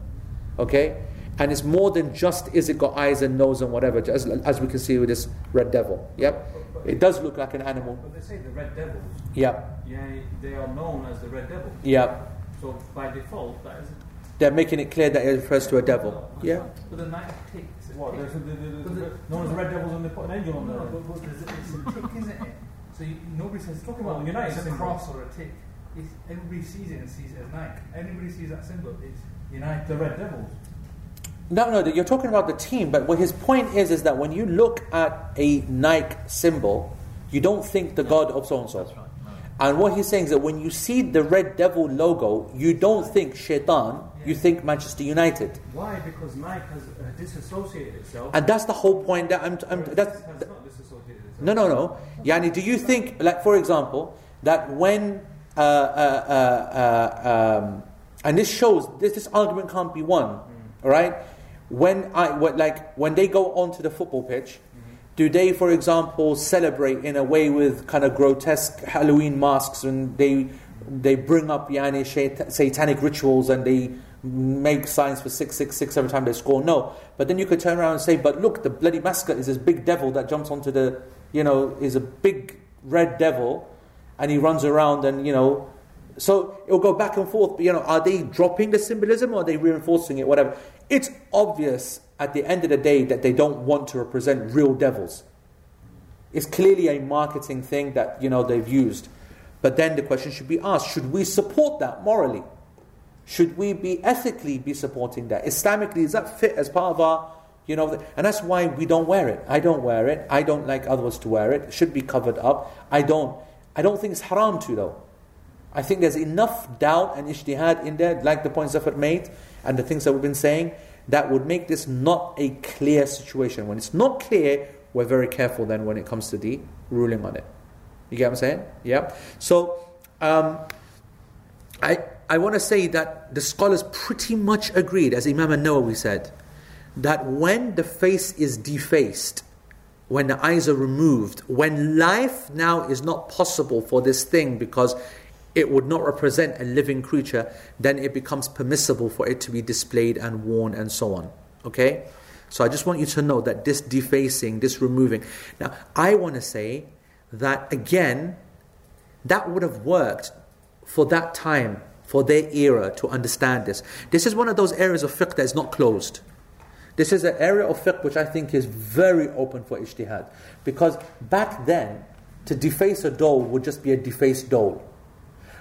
Okay? And it's more than just is it got eyes and nose and whatever, as, as we can see with this red devil. Yep. It does look like an animal. But they say the red devils. Yep. Yeah, they are known as the red devil. Yep. So by default, that is. They're making it clear that it refers to a devil. Yeah. But the night tick. it's a What? tick. There's the, the, the, the, the- known as the Red Devils and they put an angel No, on no, there. but, but it's a tick, isn't it? So you, nobody says Talking about the United it's a cross or a tick. It's, everybody sees it and sees it as Nike. Anybody sees that symbol, it's United. The Red Devils. No, no, you're talking about the team, but what his point is is that when you look at a Nike symbol, you don't think the god of so and so. That's right. No. And what he's saying is that when you see the Red Devil logo, you don't think Shaitan, you think Manchester United. Why? Because Nike has uh, disassociated itself. And that's the whole point that I'm, I'm that's, has not disassociated itself. No, no, no. Yani, do you think, like, for example, that when, uh, uh, uh, uh, um, and this shows, this, this argument can't be won, all right? When I, what, like, when they go onto the football pitch, do they, for example, celebrate in a way with kind of grotesque Halloween masks and they, they bring up yani, satanic rituals and they make signs for 666 every time they score? No. But then you could turn around and say, but look, the bloody mascot is this big devil that jumps onto the, you know, is a big red devil and he runs around and, you know, so it'll go back and forth. But, you know, are they dropping the symbolism or are they reinforcing it? Whatever. It's obvious at the end of the day that they don't want to represent real devils. It's clearly a marketing thing that you know they've used. But then the question should be asked: Should we support that morally? Should we be ethically be supporting that? Islamically, is that fit as part of our, you know? And that's why we don't wear it. I don't wear it. I don't like others to wear it. It should be covered up. I don't. I don't think it's haram to though. I think there's enough doubt and ijtihad in there, like the points Zafar made and the things that we've been saying, that would make this not a clear situation. When it's not clear, we're very careful then when it comes to the ruling on it. You get what I'm saying? Yeah. So, um, I I want to say that the scholars pretty much agreed, as Imam An-Nawawi said, that when the face is defaced, when the eyes are removed, when life now is not possible for this thing because it would not represent a living creature, then it becomes permissible for it to be displayed and worn and so on. Okay? So I just want you to know that this defacing, this removing. Now, I want to say that again, that would have worked for that time, for their era to understand this. This is one of those areas of fiqh that is not closed. This is an area of fiqh which I think is very open for ijtihad. Because back then, to deface a doll would just be a defaced doll.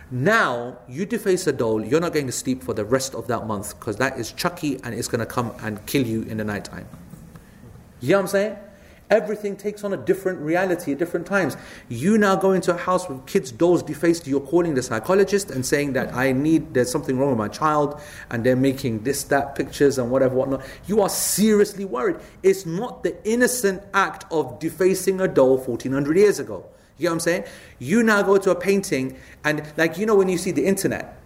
Now, you deface a doll, you're not going to sleep for the rest of that month because that is chucky and it's going to come and kill you in the night time. You know what I'm saying? Everything takes on a different reality at different times. You now go into a house with kids' dolls defaced, you're calling the psychologist and saying that I need, there's something wrong with my child, and they're making this, that, pictures and whatever, whatnot. You are seriously worried. It's not the innocent act of defacing a doll 1400 years ago. You get what I'm saying? You now go to a painting and like you know when you see the internet.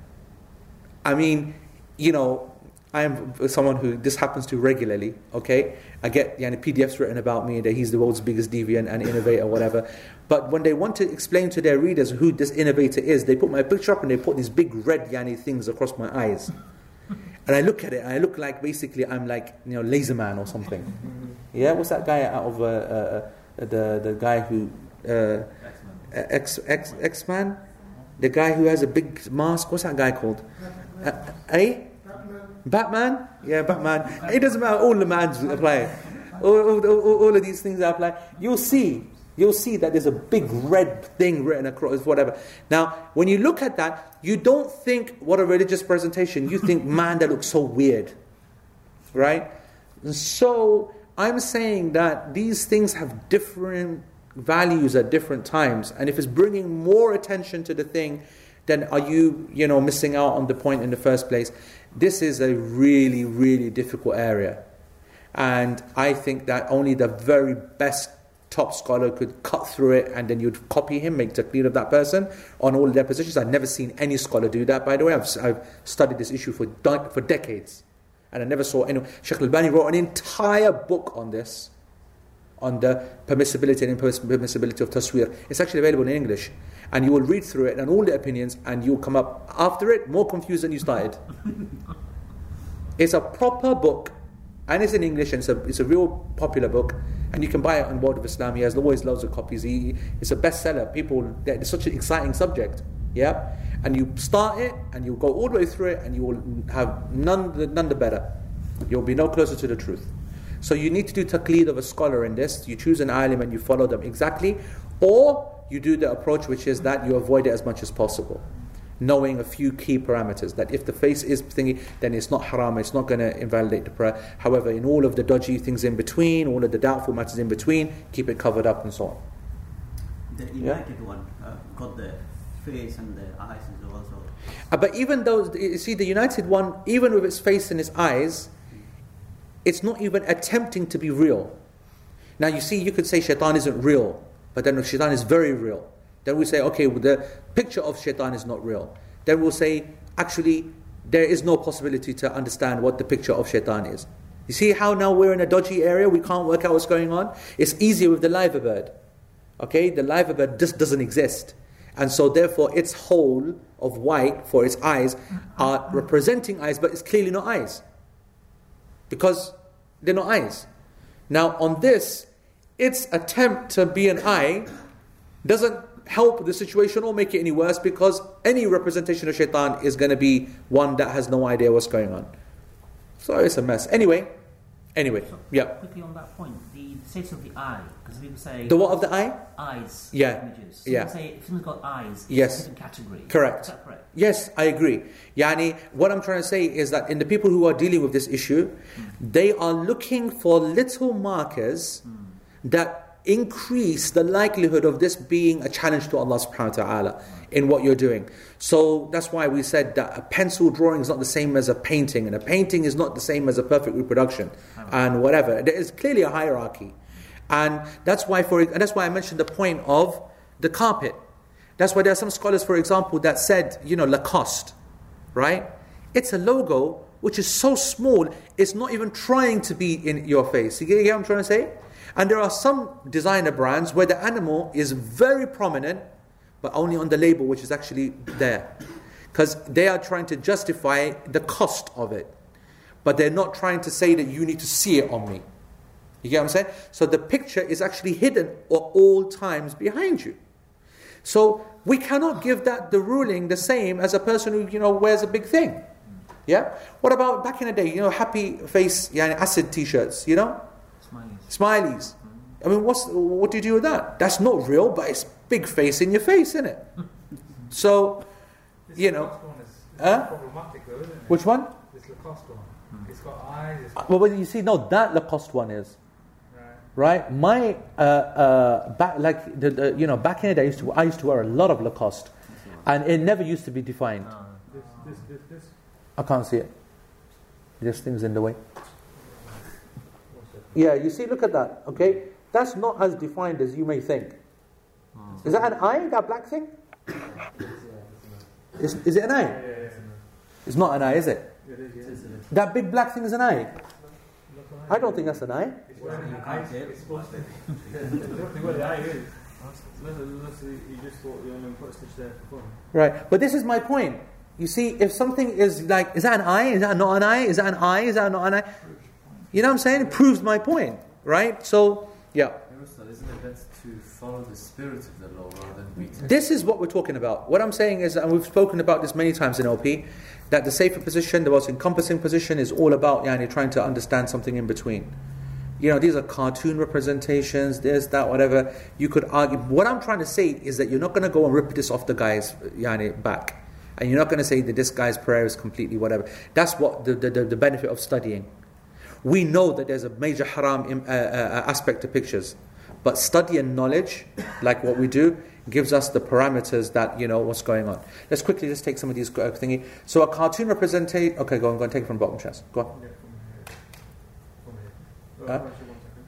I mean, you know, I am someone who this happens to regularly. Okay, I get yani, PDFs written about me that he's the world's biggest deviant and innovator, whatever. But when they want to explain to their readers who this innovator is, they put my picture up and they put these big red yani things across my eyes. And I look at it and I look like basically I'm like you know laser man or something. Yeah, what's that guy out of uh, uh, the the guy who uh, X X X Man, the guy who has a big mask. What's that guy called? Uh, eh? Batman? Yeah, Batman. It doesn't matter. All the mans apply. All, all, all, all of these things apply. You'll see. You'll see that there's a big red thing written across, whatever. Now, when you look at that, you don't think, what a religious presentation. You think, man, that looks so weird. Right? So, I'm saying that these things have different values at different times. And if it's bringing more attention to the thing, then are you, you know, missing out on the point in the first place? This is a really, really difficult area. And I think that only the very best top scholar could cut through it and then you'd copy him, make clear of that person on all their positions. I've never seen any scholar do that, by the way. I've, I've studied this issue for, for decades. And I never saw anyone. Sheikh Al-Bani wrote an entire book on this, on the permissibility and impermissibility of taswir. It's actually available in English and you will read through it and all the opinions, and you'll come up after it more confused than you started. it's a proper book, and it's in English, and it's a, it's a real popular book, and you can buy it on World of Islam. He has always loads of copies. He, it's a bestseller. People, it's such an exciting subject. Yeah, and you start it, and you'll go all the way through it, and you will have none, none the better. You'll be no closer to the truth. So you need to do taqleed of a scholar in this. You choose an alim and you follow them exactly, or you do the approach which is that you avoid it as much as possible. Knowing a few key parameters that if the face is thingy, then it's not haram, it's not going to invalidate the prayer. However, in all of the dodgy things in between, all of the doubtful matters in between, keep it covered up and so on. The United yeah? one uh, got the face and the eyes and also. Uh, but even though, you see, the United one, even with its face and its eyes, it's not even attempting to be real. Now, you see, you could say shaitan isn't real. But then shaitan is very real. Then we say, okay, well, the picture of shaitan is not real. Then we'll say, actually, there is no possibility to understand what the picture of shaitan is. You see how now we're in a dodgy area, we can't work out what's going on? It's easier with the liver bird. Okay, the liver bird just doesn't exist. And so therefore its whole of white for its eyes are representing eyes, but it's clearly not eyes. Because they're not eyes. Now on this, its attempt to be an eye doesn't help the situation or make it any worse because any representation of shaitan is going to be one that has no idea what's going on. So it's a mess. Anyway, anyway, yeah. Quickly on that point, the status of the eye, because people say the what of the eye? Eyes. Yeah. Images. So yeah. say if someone's got eyes, yes. different category. Correct. correct. Yes, I agree. Yani, what I'm trying to say is that in the people who are dealing with this issue, mm. they are looking for little markers. Mm that increase the likelihood of this being a challenge to Allah subhanahu wa ta'ala in what you're doing. So that's why we said that a pencil drawing is not the same as a painting, and a painting is not the same as a perfect reproduction, and whatever. There is clearly a hierarchy. And that's why for and that's why I mentioned the point of the carpet. That's why there are some scholars, for example, that said, you know, Lacoste, right? It's a logo which is so small, it's not even trying to be in your face. You get what I'm trying to say? And there are some designer brands where the animal is very prominent, but only on the label, which is actually there. Because they are trying to justify the cost of it. But they're not trying to say that you need to see it on me. You get what I'm saying? So the picture is actually hidden at all times behind you. So we cannot give that the ruling the same as a person who you know wears a big thing. Yeah. What about back in the day? You know, happy face, yeah, acid T-shirts. You know, Smileys. I mean, what's, what do you do with that? That's not real, but it's big face in your face, isn't it? So, This you know. One is, Huh? problematic though, isn't it? Which one? This Lacoste one. It's got eyes. It's Uh, Well, well, you see, no, that Lacoste one is. Right. Right, my uh, uh, back like the, the you know back in the day, I used to I used to wear a lot of Lacoste, and it never used to be defined. This, this, this, this. I can't see it. This thing's in the way. Yeah, you see, look at that. Okay, that's not as defined as you may think. Is that an eye, that black thing? Is, is it an eye? It's not an eye, is it? It is, yeah. That big black thing is an eye? I don't think that's an eye. It's wearing an eye. It's supposed to. Exactly what the eye is. Unless, unless you just thought you only put a stitch there. Right, but this is my point. You see, if something is like, is that an eye? Is that not an eye? Is that an eye? Is that not an eye? You know what I'm saying? It proves my point, right? So, yeah. Isn't it better to follow the spirit of the law rather than This is what we're talking about. What I'm saying is, and we've spoken about this many times in LP, that the safer position, the most encompassing position, is all about yani, trying to understand something in between. You know, these are cartoon representations, this, that, whatever. You could argue. What I'm trying to say is that you're not going to go and rip this off the guy's yani, back. And you're not going to say that this guy's prayer is completely whatever. That's what the, the, the, benefit of studying. We know that there's a major haram im- uh, uh, aspect to pictures. But study and knowledge, like what we do, gives us the parameters that, you know, what's going on. Let's quickly just take some of these uh, thingy. So a cartoon representation. Okay, go on, go on, take it from bottom chest. Go on. Yeah, from here. From here. Huh? Uh, actually, one second.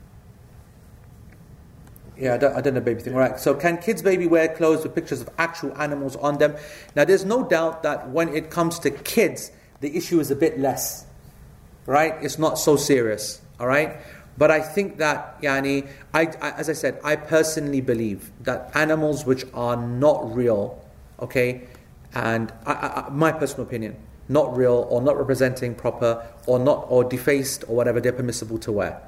Yeah, I don't, I don't know baby thing. All right. So, can kids baby wear clothes with pictures of actual animals on them? Now, there's no doubt that when it comes to kids, the issue is a bit less. Right? It's not so serious. All right. But I think that, yani, I, I, as I said, I personally believe that animals which are not real, okay, and I, my personal opinion, not real or not representing proper or not or defaced or whatever, they're permissible to wear.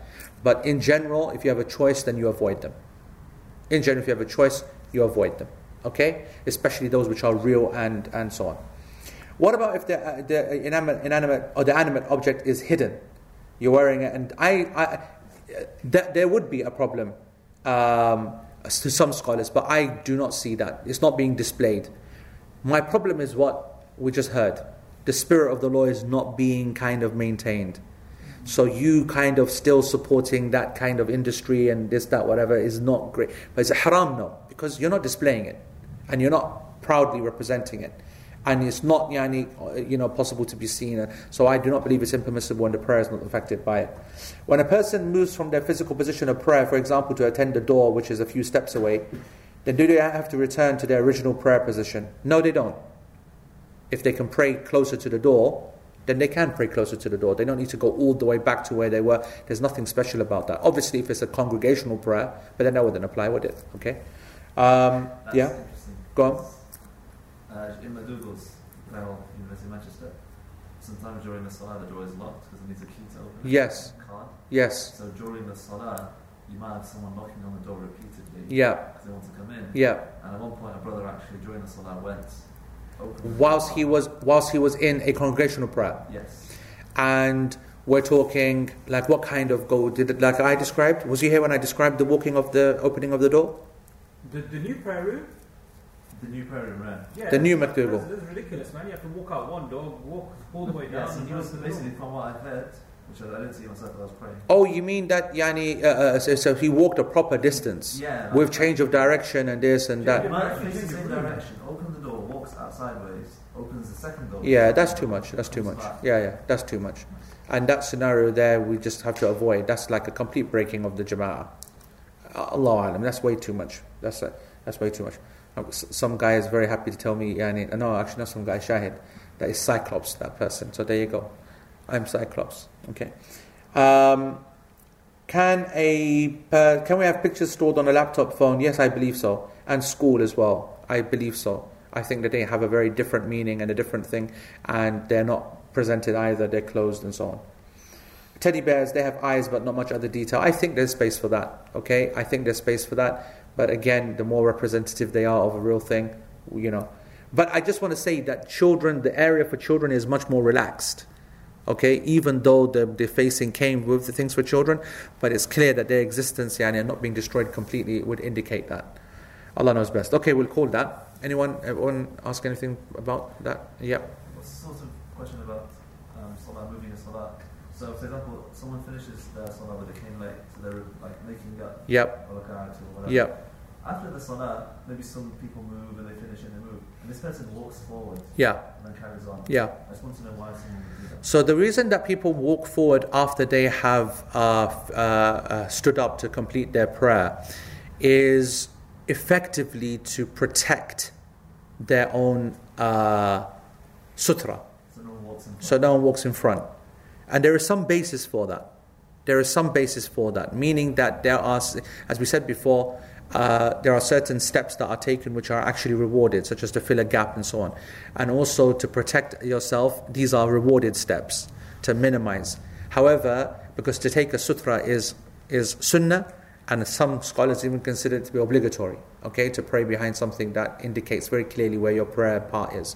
But in general, if you have a choice, then you avoid them. In general, if you have a choice, you avoid them. Okay? Especially those which are real and, and so on. What about if the, uh, the inanimate, inanimate or the animate object is hidden? You're wearing it, and I, I th- there would be a problem um, to some scholars, but I do not see that. It's not being displayed. My problem is what we just heard. The spirit of the law is not being kind of maintained. So you kind of still supporting that kind of industry and this, that, whatever is not great. But it's a haram no, because you're not displaying it. And you're not proudly representing it. And it's not yani, you know, possible to be seen. So I do not believe it's impermissible when the prayer is not affected by it. When a person moves from their physical position of prayer, for example, to attend the door, which is a few steps away, then do they have to return to their original prayer position? No, they don't. If they can pray closer to the door, then they can pray closer to the door. They don't need to go all the way back to where they were. There's nothing special about that. Obviously, if it's a congregational prayer, but then that wouldn't apply, would it? Okay. Um, yeah. Go on. Uh, in McDougall's, Claremont University, of Manchester, sometimes during the Salah the door is locked because it needs a key to open it. Yes. It Can't. Yes. So during the Salah, you might have someone knocking on the door repeatedly Yeah. because they want to come in. Yeah. And at one point, a brother actually during the Salah went, opened Whilst he was whilst he was in a congregational prayer, Yes. and we're talking like what kind of go did it like I described? Was he here when I described the walking of the opening of the door? The, the new prayer room? The new prayer room, right? Yeah. The new that's- McDougall. That's, that's ridiculous, man. You have to walk out one door, walk all the way down. so and he was the basically, from what I've heard, which I, I didn't see myself, I was praying. Oh, you mean that Yani? Uh, uh, so, so he walked a proper distance Yeah. with change of direction and this and that. He might face the same direction, open the door, walks out sideways, opens the second door. Yeah, that's too much. That's too much. Yeah, yeah, that's too much. And that scenario there, we just have to avoid. That's like a complete breaking of the jama'ah. Allah alam, that's way too much. That's a, that's way too much. Uh, Some guy is very happy to tell me, yani, uh, no, actually not some guy, Shahid, that is Cyclops, that person. So there you go. I'm Cyclops. Okay. Um, can a can we have pictures stored on a laptop phone? Yes, I believe so, and school as well. I believe so. I think that they have a very different meaning and a different thing, and they're not presented either. They're closed and so on. Teddy bears, they have eyes but not much other detail. I think there's space for that. Okay, I think there's space for that. But again, the more representative they are of a real thing, you know. But I just want to say that children, the area for children is much more relaxed. Okay, even though the, the facing came with the things for children, but it's clear that their existence yani, and not being destroyed completely would indicate that. Allah knows best. Okay, we'll call that. Anyone, everyone ask anything about that? Yeah. What's the sort of question about um, Salah, moving a Salah? So, for example, someone finishes their Salah but they came late, so they're like making up Yep. a or whatever. Yep. After the Salah, maybe some people move and they finish and they move. And this person walks forward Yeah. and then carries on. Yeah. I just want to know why someone would do that. So the reason that people walk forward after they have uh, uh, uh, stood up to complete their prayer is effectively to protect their own uh, sutra. So no one walks in front. So no one walks in front. And there is some basis for that. There is some basis for that, meaning that there are, as we said before, uh, there are certain steps that are taken which are actually rewarded, such as to fill a gap and so on. And also to protect yourself, these are rewarded steps to minimize. However, because to take a sutra is, is sunnah, and some scholars even consider it to be obligatory, okay, to pray behind something that indicates very clearly where your prayer part is.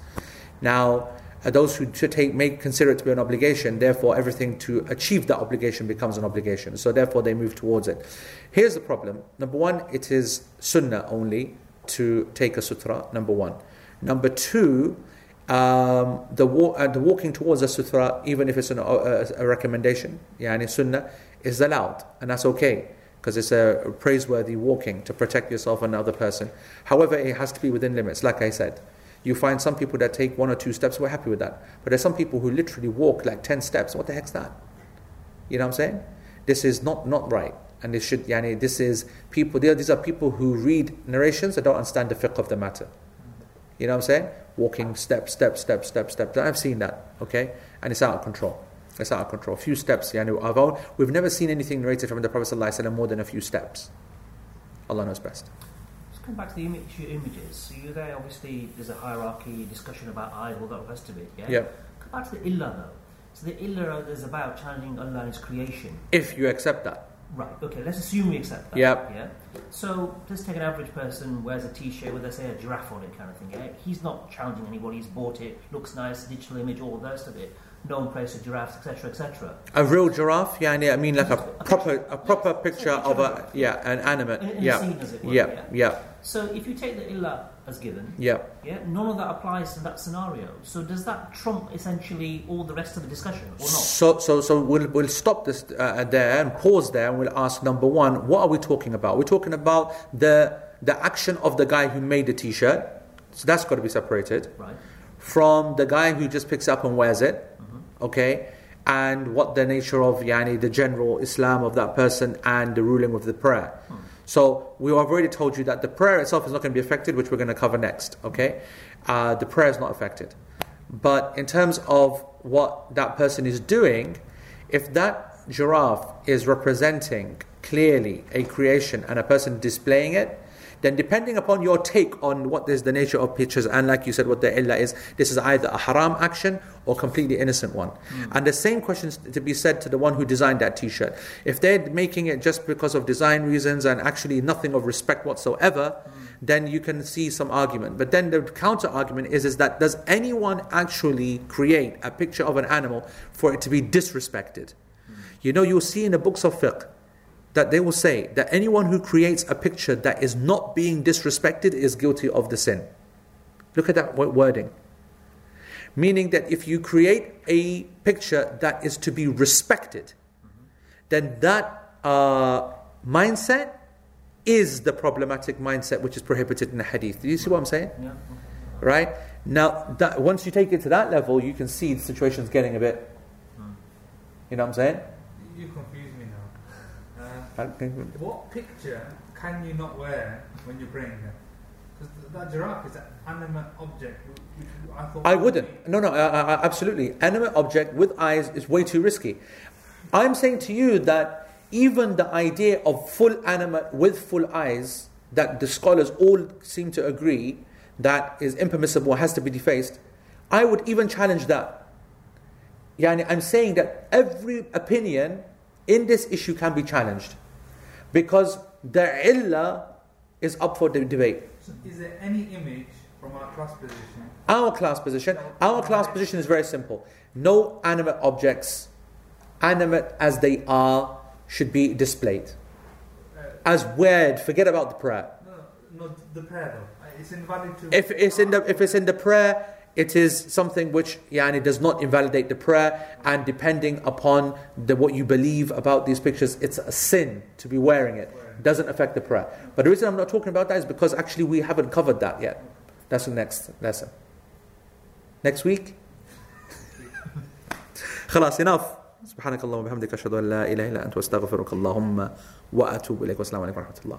Now, uh, those who to take may consider it to be an obligation, therefore everything to achieve that obligation becomes an obligation. So therefore they move towards it. Here's the problem. Number one, it is sunnah only to take a sutra, number one. Number two, um, the, wa- uh, the walking towards a sutra, even if it's an, uh, a recommendation, yani sunnah, is allowed, and that's okay because it's a praiseworthy walking to protect yourself and another person. However, it has to be within limits, like I said. You find some people that take one or two steps, we're happy with that. But there's some people who literally walk like 10 steps. What the heck's that? You know what I'm saying? This is not, not right. And this should, yani, this is people, these are people who read narrations that don't understand the fiqh of the matter. You know what I'm saying? Walking step, step, step, step, step. I've seen that, okay? And it's out of control. It's out of control. A few steps, yani, I've al- we've never seen anything narrated from the Prophet ﷺ more than a few steps. Allah knows best. Come back to the image, your images. So you're there, obviously, there's a hierarchy, discussion about ah, eyes, all that rest of it, yeah? Yeah. Come back to the illah, though. So the illah is about challenging Allah and His creation. If you accept that. Right, okay, let's assume we accept that. Yep. Yeah. So let's take an average person, wears a t shirt with, let's say, a giraffe on it kind of thing, yeah? He's not challenging anybody, he's bought it, looks nice, digital image, all the rest of it. No one to giraffes, etc., etc. A real giraffe, yani, I mean like a proper a proper picture of a yeah, an animate. In Yeah. scene, as it were, Yeah, yeah? yeah, So if you take the illah as given, yeah. yeah, none of that applies to that scenario. So does that trump essentially all the rest of the discussion, or not? So, so, so we'll, we'll stop this uh, there and pause there, and we'll ask number one, what are we talking about? We're talking about the the action of the guy who made the T-shirt. So that's got to be separated Right. from the guy who just picks up and wears it. Mm-hmm. Okay, and what the nature of yani the general Islam of that person and the ruling of the prayer. Hmm. So we have already told you that the prayer itself is not going to be affected, which we're going to cover next. Okay, uh, the prayer is not affected, but in terms of what that person is doing, if that giraffe is representing clearly a creation and a person displaying it, then depending upon your take on what is the nature of pictures and like you said what the illah is this is either a haram action or completely innocent one. Hmm. And the same questions to be said to the one who designed that t-shirt. If they're making it just because of design reasons and actually nothing of respect whatsoever hmm. then you can see some argument. But then the counter argument is is that does anyone actually create a picture of an animal for it to be disrespected? Hmm. You know you'll see in the books of fiqh that they will say that anyone who creates a picture that is not being disrespected is guilty of the sin. Look at that wording. Meaning that if you create a picture that is to be respected, then that uh, mindset is the problematic mindset which is prohibited in the hadith. Do you see what I'm saying? Yeah. Right? Now, that, once you take it to that level, you can see the situation's getting a bit. You know what I'm saying? You confuse me now. Uh, what picture can you not wear when you're praying? Because that giraffe is an animate object. I thought. I wouldn't. No, no, uh, absolutely. Animate object with eyes is way too risky. I'm saying to you that even the idea of full animate with full eyes, that the scholars all seem to agree that is impermissible, has to be defaced, I would even challenge that. Yani, I'm saying that every opinion in this issue can be challenged because the illah is up for the debate. So is there any image from our class position? Our class position, our class position is very simple. No animate objects, animate as they are, should be displayed. Uh, As weird, forget about the prayer. no, no, the prayer though. Uh, It's invalid to. If it's in the if it's in the prayer, it is something which yani does not invalidate the prayer, and depending upon the what you believe about these pictures, it's a sin to be wearing it. Doesn't affect the prayer. But the reason I'm not talking about that is because actually we haven't covered that yet. That's the next lesson. Next week. خلاص enough سبحانك اللهم وبحمدك أشهد أن لا إله إلا أنت واستغفرك اللهم وأتوب إليك والسلام عليكم ورحمة الله